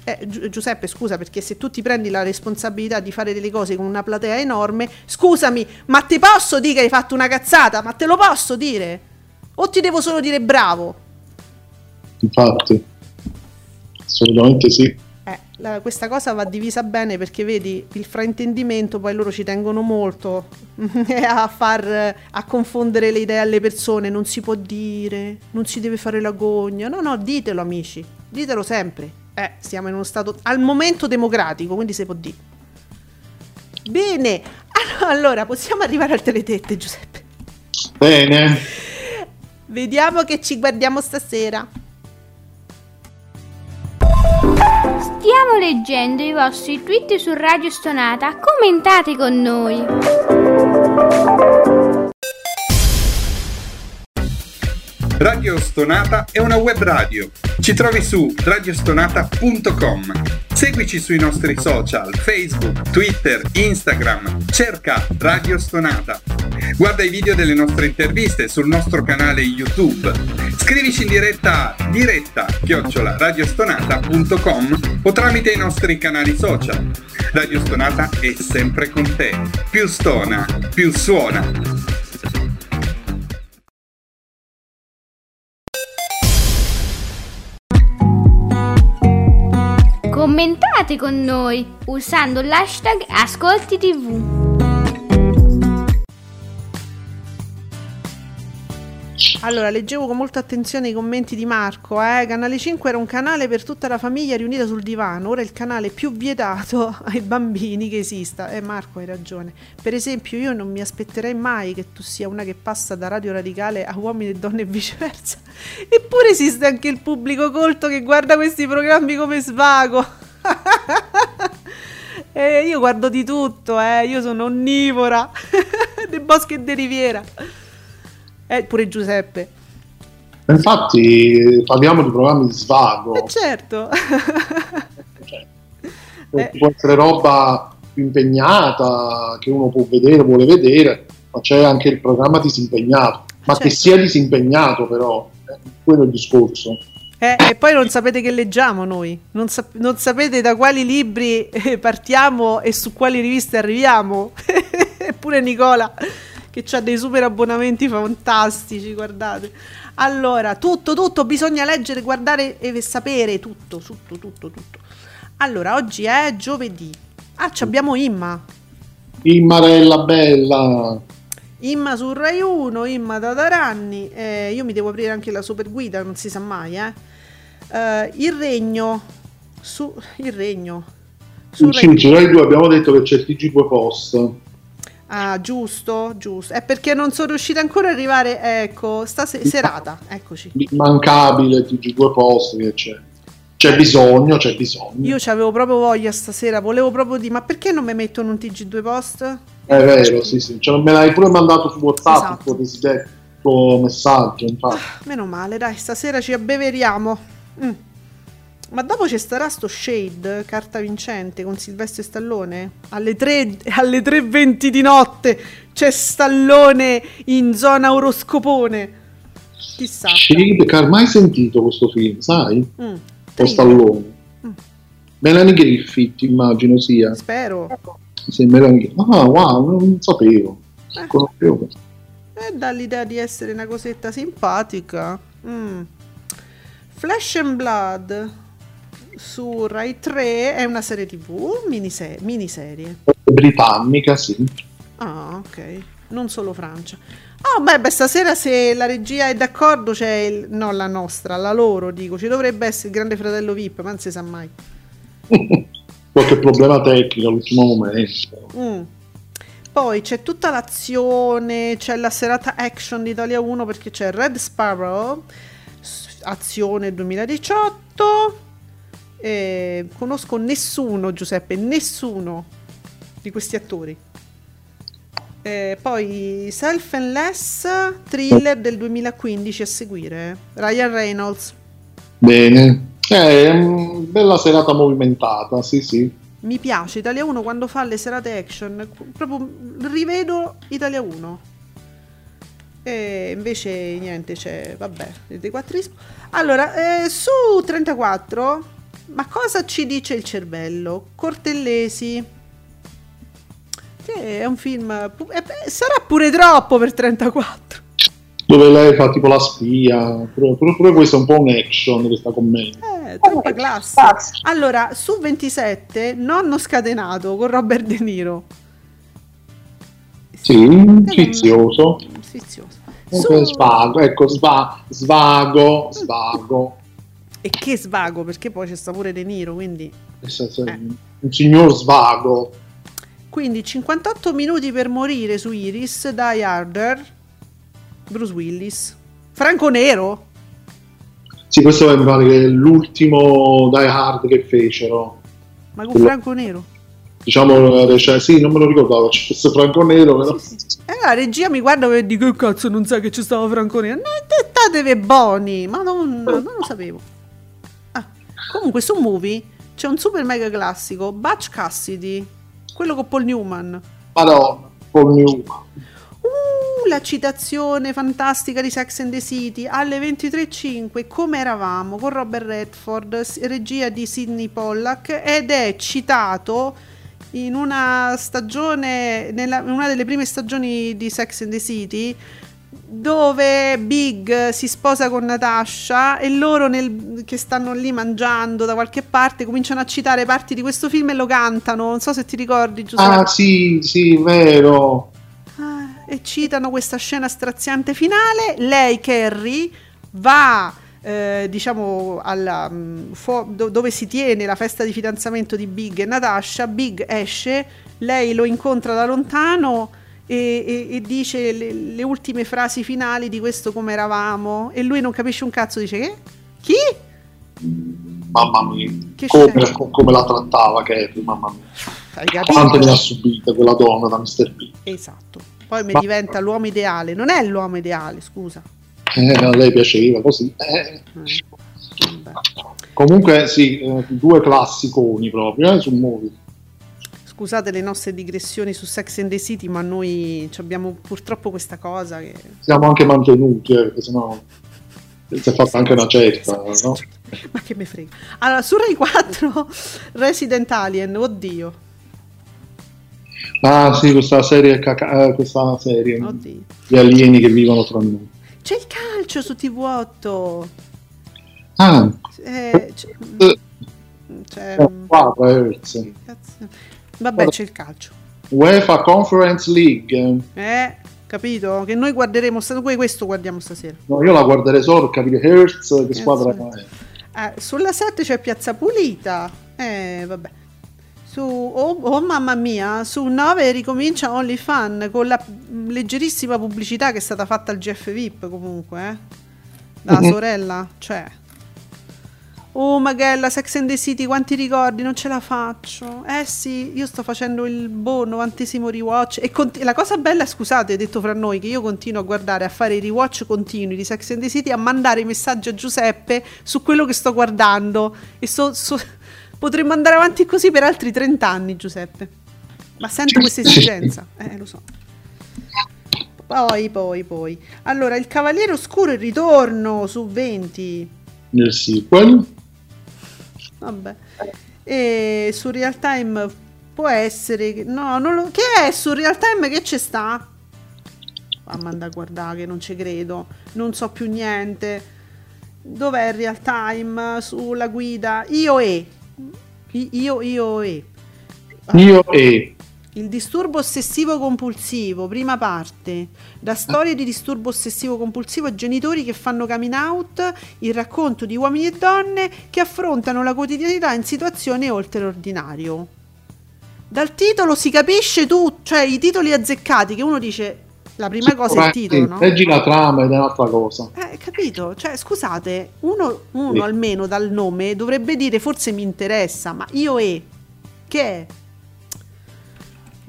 Eh, Gi- Giuseppe, scusa, perché se tu ti prendi la responsabilità di fare delle cose con una platea enorme, scusami, ma ti posso dire che hai fatto una cazzata? Ma te lo posso dire? O ti devo solo dire bravo? Infatti, assolutamente sì. La- questa cosa va divisa bene perché vedi il fraintendimento, poi loro ci tengono molto a far a confondere le idee alle persone. Non si può dire, non si deve fare l'agonia. No, no, ditelo, amici, ditelo sempre. Eh, siamo in uno stato al momento democratico, quindi si può dire. Bene, allora possiamo arrivare al teletette, Giuseppe. Bene, Vediamo che ci guardiamo stasera. Stiamo leggendo i vostri tweet su Radio Stonata. Commentate con noi. Radio Stonata è una web radio. Ci trovi su radiostonata.com. Seguici sui nostri social, Facebook, Twitter, Instagram. Cerca Radio Stonata. Guarda i video delle nostre interviste sul nostro canale YouTube. Scrivici in diretta a diretta chiocciola radiostonata.com o tramite i nostri canali social. Radio Stonata è sempre con te. Più stona, più suona. Commentate con noi usando l'hashtag Ascolti TV. Allora, leggevo con molta attenzione i commenti di Marco. Eh? Canale 5 era un canale per tutta la famiglia riunita sul divano. Ora è il canale più vietato ai bambini che esista. Eh, Marco, hai ragione. Per esempio, io non mi aspetterei mai che tu sia una che passa da radio radicale a uomini e donne e viceversa. Eppure esiste anche il pubblico colto che guarda questi programmi come svago. Eh, io guardo di tutto, eh. io sono onnivora. De boschi e de riviera. Eh, pure Giuseppe. infatti parliamo di programmi di svago, Eh, certo. cioè, Eh. può essere roba più impegnata che uno può vedere, vuole vedere, ma c'è anche il programma disimpegnato, ma che Certo. sia disimpegnato però, eh, quello è il discorso. Eh, e poi non sapete che leggiamo noi, non, sap- non sapete da quali libri eh, partiamo e su quali riviste arriviamo. Eppure Nicola, che ha dei super abbonamenti fantastici, guardate. Allora, tutto, tutto, bisogna leggere, guardare e sapere tutto, tutto, tutto, tutto. Allora, oggi è giovedì. Ah, ci abbiamo Imma. Immarella bella, Imma su Rai 1, Imma da Taranni. Eh, io mi devo aprire anche la super guida, non si sa mai, eh. Eh, il regno su il regno su Rai sì, noi due abbiamo detto che c'è il TG2 Post, Ah, giusto, giusto. È perché non sono riuscita ancora ad arrivare, ecco, sta se- serata, eccoci. immancabile TG2 Post che c'è. C'è bisogno, c'è bisogno. Io avevo proprio voglia stasera, volevo proprio dire, ma perché non mi mettono un TG2 post? È vero, sì, sì. Cioè, me l'hai pure mandato su WhatsApp Esatto. il tuo desiderio, il tuo messaggio, infatti. Meno male, dai, stasera ci abbeveriamo. Mm. Ma dopo ci starà sto Shade, carta vincente, con Silvestre Stallone? Alle 3, alle 3.20 di notte c'è Stallone in zona oroscopone. Chissà. Shade, che hai mai sentito questo film, sai? Mm, O Stallone. Mm. Melanie Griffith, immagino sia. Spero. Sì, Melanie. Ah, wow, non sapevo. Eh. Conoscevo. E dà l'idea di essere una cosetta simpatica. Mm. Flesh and Blood su Rai 3 è una serie tv, minise- miniserie. Britannica, sì. Ah, ok. Non solo Francia. Ah, beh, beh, stasera se la regia è d'accordo c'è il... No, la nostra, la loro, dico. Ci dovrebbe essere il grande fratello VIP, ma non si sa mai. Qualche problema tecnico all'ultimo momento. Mm. Poi c'è tutta l'azione, c'è la serata action di Italia 1 perché c'è Red Sparrow, azione 2018, Eh, conosco nessuno, Giuseppe, nessuno di questi attori. Eh, poi Self and Less, thriller del 2015 a seguire. Ryan Reynolds. Bene. Eh, bella serata movimentata, sì, sì. Mi piace Italia 1 quando fa le serate action, proprio rivedo Italia 1. E invece niente, c'è, vabbè, dei quattro isp- Allora, eh, su 34, ma cosa ci dice il cervello? Cortellesi. Che è un film, eh, beh, sarà pure troppo per 34. Dove lei fa tipo la spia. Pure, pure- pure questo è un po' un action, questa commedia. Eh, troppa classe. Allora, su 27, Nonno scatenato con Robert De Niro. Sì, sfizioso. Sfizioso. Eh, Su- Svago, ecco, sva- svago, svago. E che svago, perché poi c'è sta pure De Niro, quindi... Eh. Un signor svago. Quindi 58 minuti per morire su Iris, Die Harder, Bruce Willis. Franco Nero? Sì, questo mi pare che è l'ultimo Die Hard che fecero. Ma con Franco Nero? Diciamo, rec- sì, non me lo ricordavo, c'è questo Franco Nero, però... Sì, sì. E la regia mi guarda e dico che cazzo non sai che c'è stato Franco Nero? No, statevi buoni, ma non, non lo sapevo. Comunque su Movie c'è un super mega classico, Butch Cassidy, quello con Paul Newman. Madonna, Paul Newman. Uh, la citazione fantastica di Sex and the City alle 23.05 come eravamo con Robert Redford regia di Sidney Pollack ed è citato in una stagione nella, in una delle prime stagioni di Sex and the City dove Big si sposa con Natasha e loro nel- che stanno lì mangiando da qualche parte cominciano a citare parti di questo film e lo cantano non so se ti ricordi Giuseppe Ah, sì, sì, vero. Ah, e citano questa scena straziante finale. Lei, Carrie, va. eh, diciamo alla, mm, do- dove si tiene la festa di fidanzamento di Big e Natasha Big esce, lei lo incontra da lontano e, e- e dice le, le ultime frasi finali di questo come eravamo e lui non capisce un cazzo dice che? chi? Mamma mia, Che come, come la trattava Carrie, mamma mia. Hai capito? Quante ne ha subite quella donna da Mr. B? esatto poi mi Ma- diventa l'uomo ideale non è l'uomo ideale scusa Eh, a lei piaceva così. Eh. Eh. Comunque sì, eh, due classiconi proprio eh, sul movie. Scusate le nostre digressioni su Sex and the City, ma noi abbiamo purtroppo questa cosa che... Siamo anche mantenuti, eh, perché sennò si è fatta anche una certa, no? Ma che me frega. Allora, su Rai 4, Resident Alien, oddio, Ah sì, questa serie, caca- eh, questa serie oddio. gli alieni che vivono tra noi. C'è il calcio su TV8. Ah, Eh, c'è, eh, c'è- eh, cazzo. Vabbè, c'è il calcio. UEFA Conference League. Eh, capito? Che noi guarderemo, questo guardiamo stasera. No, io la guarderei solo per capire Hertz che squadra è. Eh, sulla 7 c'è Piazza Pulita. Eh, vabbè. Su, oh, oh, mamma mia, su 9 ricomincia Only Fun con la leggerissima pubblicità che è stata fatta al GF VIP comunque, eh? Mhm. sorella, cioè. Oh Magella, Sex and the City, quanti ricordi? Non ce la faccio. Eh sì, io sto facendo il boh, novantesimo rewatch. E conti- la cosa bella, scusate, detto fra noi, che io continuo a guardare, a fare i rewatch continui di Sex and the City, a mandare messaggi a Giuseppe su quello che sto guardando. E so- so- potremmo andare avanti così per altri 30 anni, Giuseppe. Ma sento questa esigenza. Eh, lo so. Poi, poi, poi. Allora, il Cavaliere Oscuro il ritorno su 20. Nel sequel. Vabbè. E su real time può essere no, non lo che è su real time che ci sta? Mamma andare a guardare che non ci credo, non so più niente. Dov'è il real time sulla guida? Io e io io e Io e il disturbo ossessivo compulsivo, prima parte. Da storie di disturbo ossessivo compulsivo a genitori che fanno coming out, il racconto di uomini e donne che affrontano la quotidianità in situazioni oltre l'ordinario. Dal titolo si capisce tutto, cioè i titoli azzeccati che uno dice La prima cosa è il Sì, titolo, no? Leggi la trama ed è un'altra cosa. Eh, capito? Cioè, scusate, uno, uno Sì. almeno dal nome dovrebbe dire forse mi interessa, ma io e che è?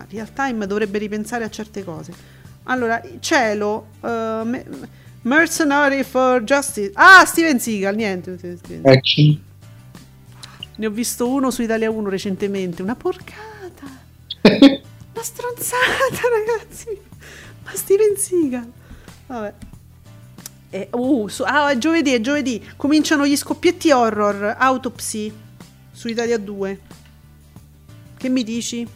Ma real time dovrebbe ripensare a certe cose. Allora, cielo, uh, me- Mercenary for Justice. Ah, Steven Seagal, niente. Steven Seagal. Action. Ne ho visto uno su Italia 1 recentemente, una porcata. Una stronzata, ragazzi. Ma Steven Seagal. Vabbè. E- uh, su- ah, è giovedì, è giovedì. Cominciano gli scoppietti horror. Autopsy. Su Italia 2. Che mi dici?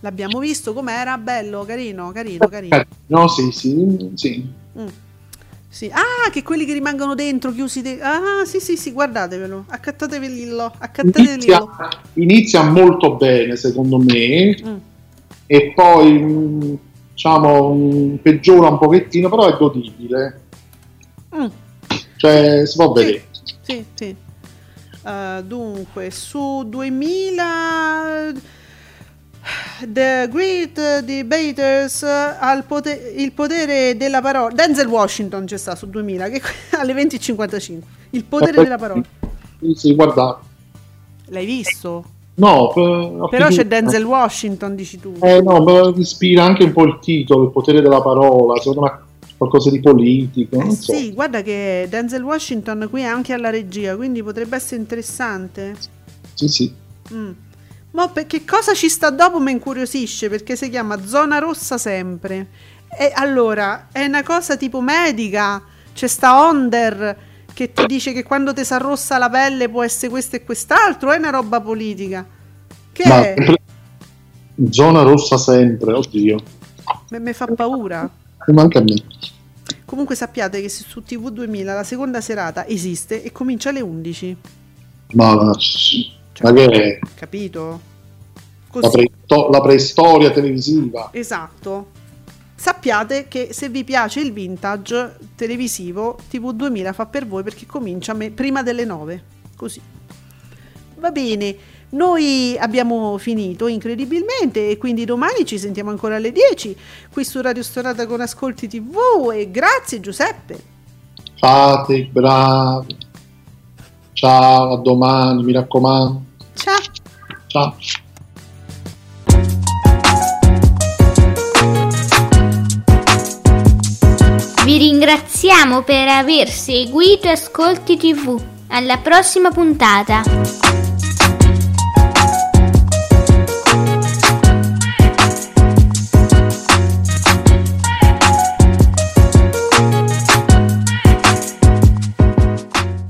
L'abbiamo visto com'era? Bello, carino, carino, carino. Eh, no, sì, sì, sì. Mm. Sì. Ah, che quelli che rimangono dentro, chiusi. de- ah, sì, sì, sì, guardatevelo. Accattatevello. Accattatevello. Inizia, inizia molto bene, secondo me, Mm. e poi mm, diciamo mm, peggiora un pochettino, però è godibile. Mm. Cioè, si può vedere. Sì, sì. Uh, dunque, su 2000 The Great Debaters al pote- il potere della parola Denzel Washington c'è sta su 2000 che alle 20.55 il potere Eh, della parola Sì, sì, guarda. l'hai visto? No, per- però c'è. Denzel Washington dici tu Eh no, ma ispira anche un po' il titolo, il potere della parola, secondo me qualcosa di politico, Eh so. sì, guarda che Denzel Washington qui è anche alla regia quindi potrebbe essere interessante Sì, sì. Mm. Ma perché cosa ci sta dopo mi incuriosisce perché si chiama zona rossa sempre. E allora è una cosa tipo medica. C'è sta Onder che ti dice che quando ti si arrossa la pelle può essere questo e quest'altro. È una roba politica. Che Ma è? zona rossa sempre, oddio. Mi fa paura. Ma anche a me. Comunque sappiate che su TV 2000 la seconda serata esiste e comincia alle 11. Ma, ma che? Capito? La, Così. preisto- la preistoria televisiva. Esatto. Sappiate che se vi piace il vintage televisivo, TV 2000 fa per voi perché comincia me- prima delle 9. Così. Va bene, noi abbiamo finito incredibilmente e quindi domani ci sentiamo ancora alle 10 qui su Radio Storata con Ascolti TV e grazie Giuseppe. Fate, bravi. Ciao, a domani, mi raccomando. Ciao. Ciao. Vi ringraziamo per aver seguito Ascolti TV. Alla prossima puntata.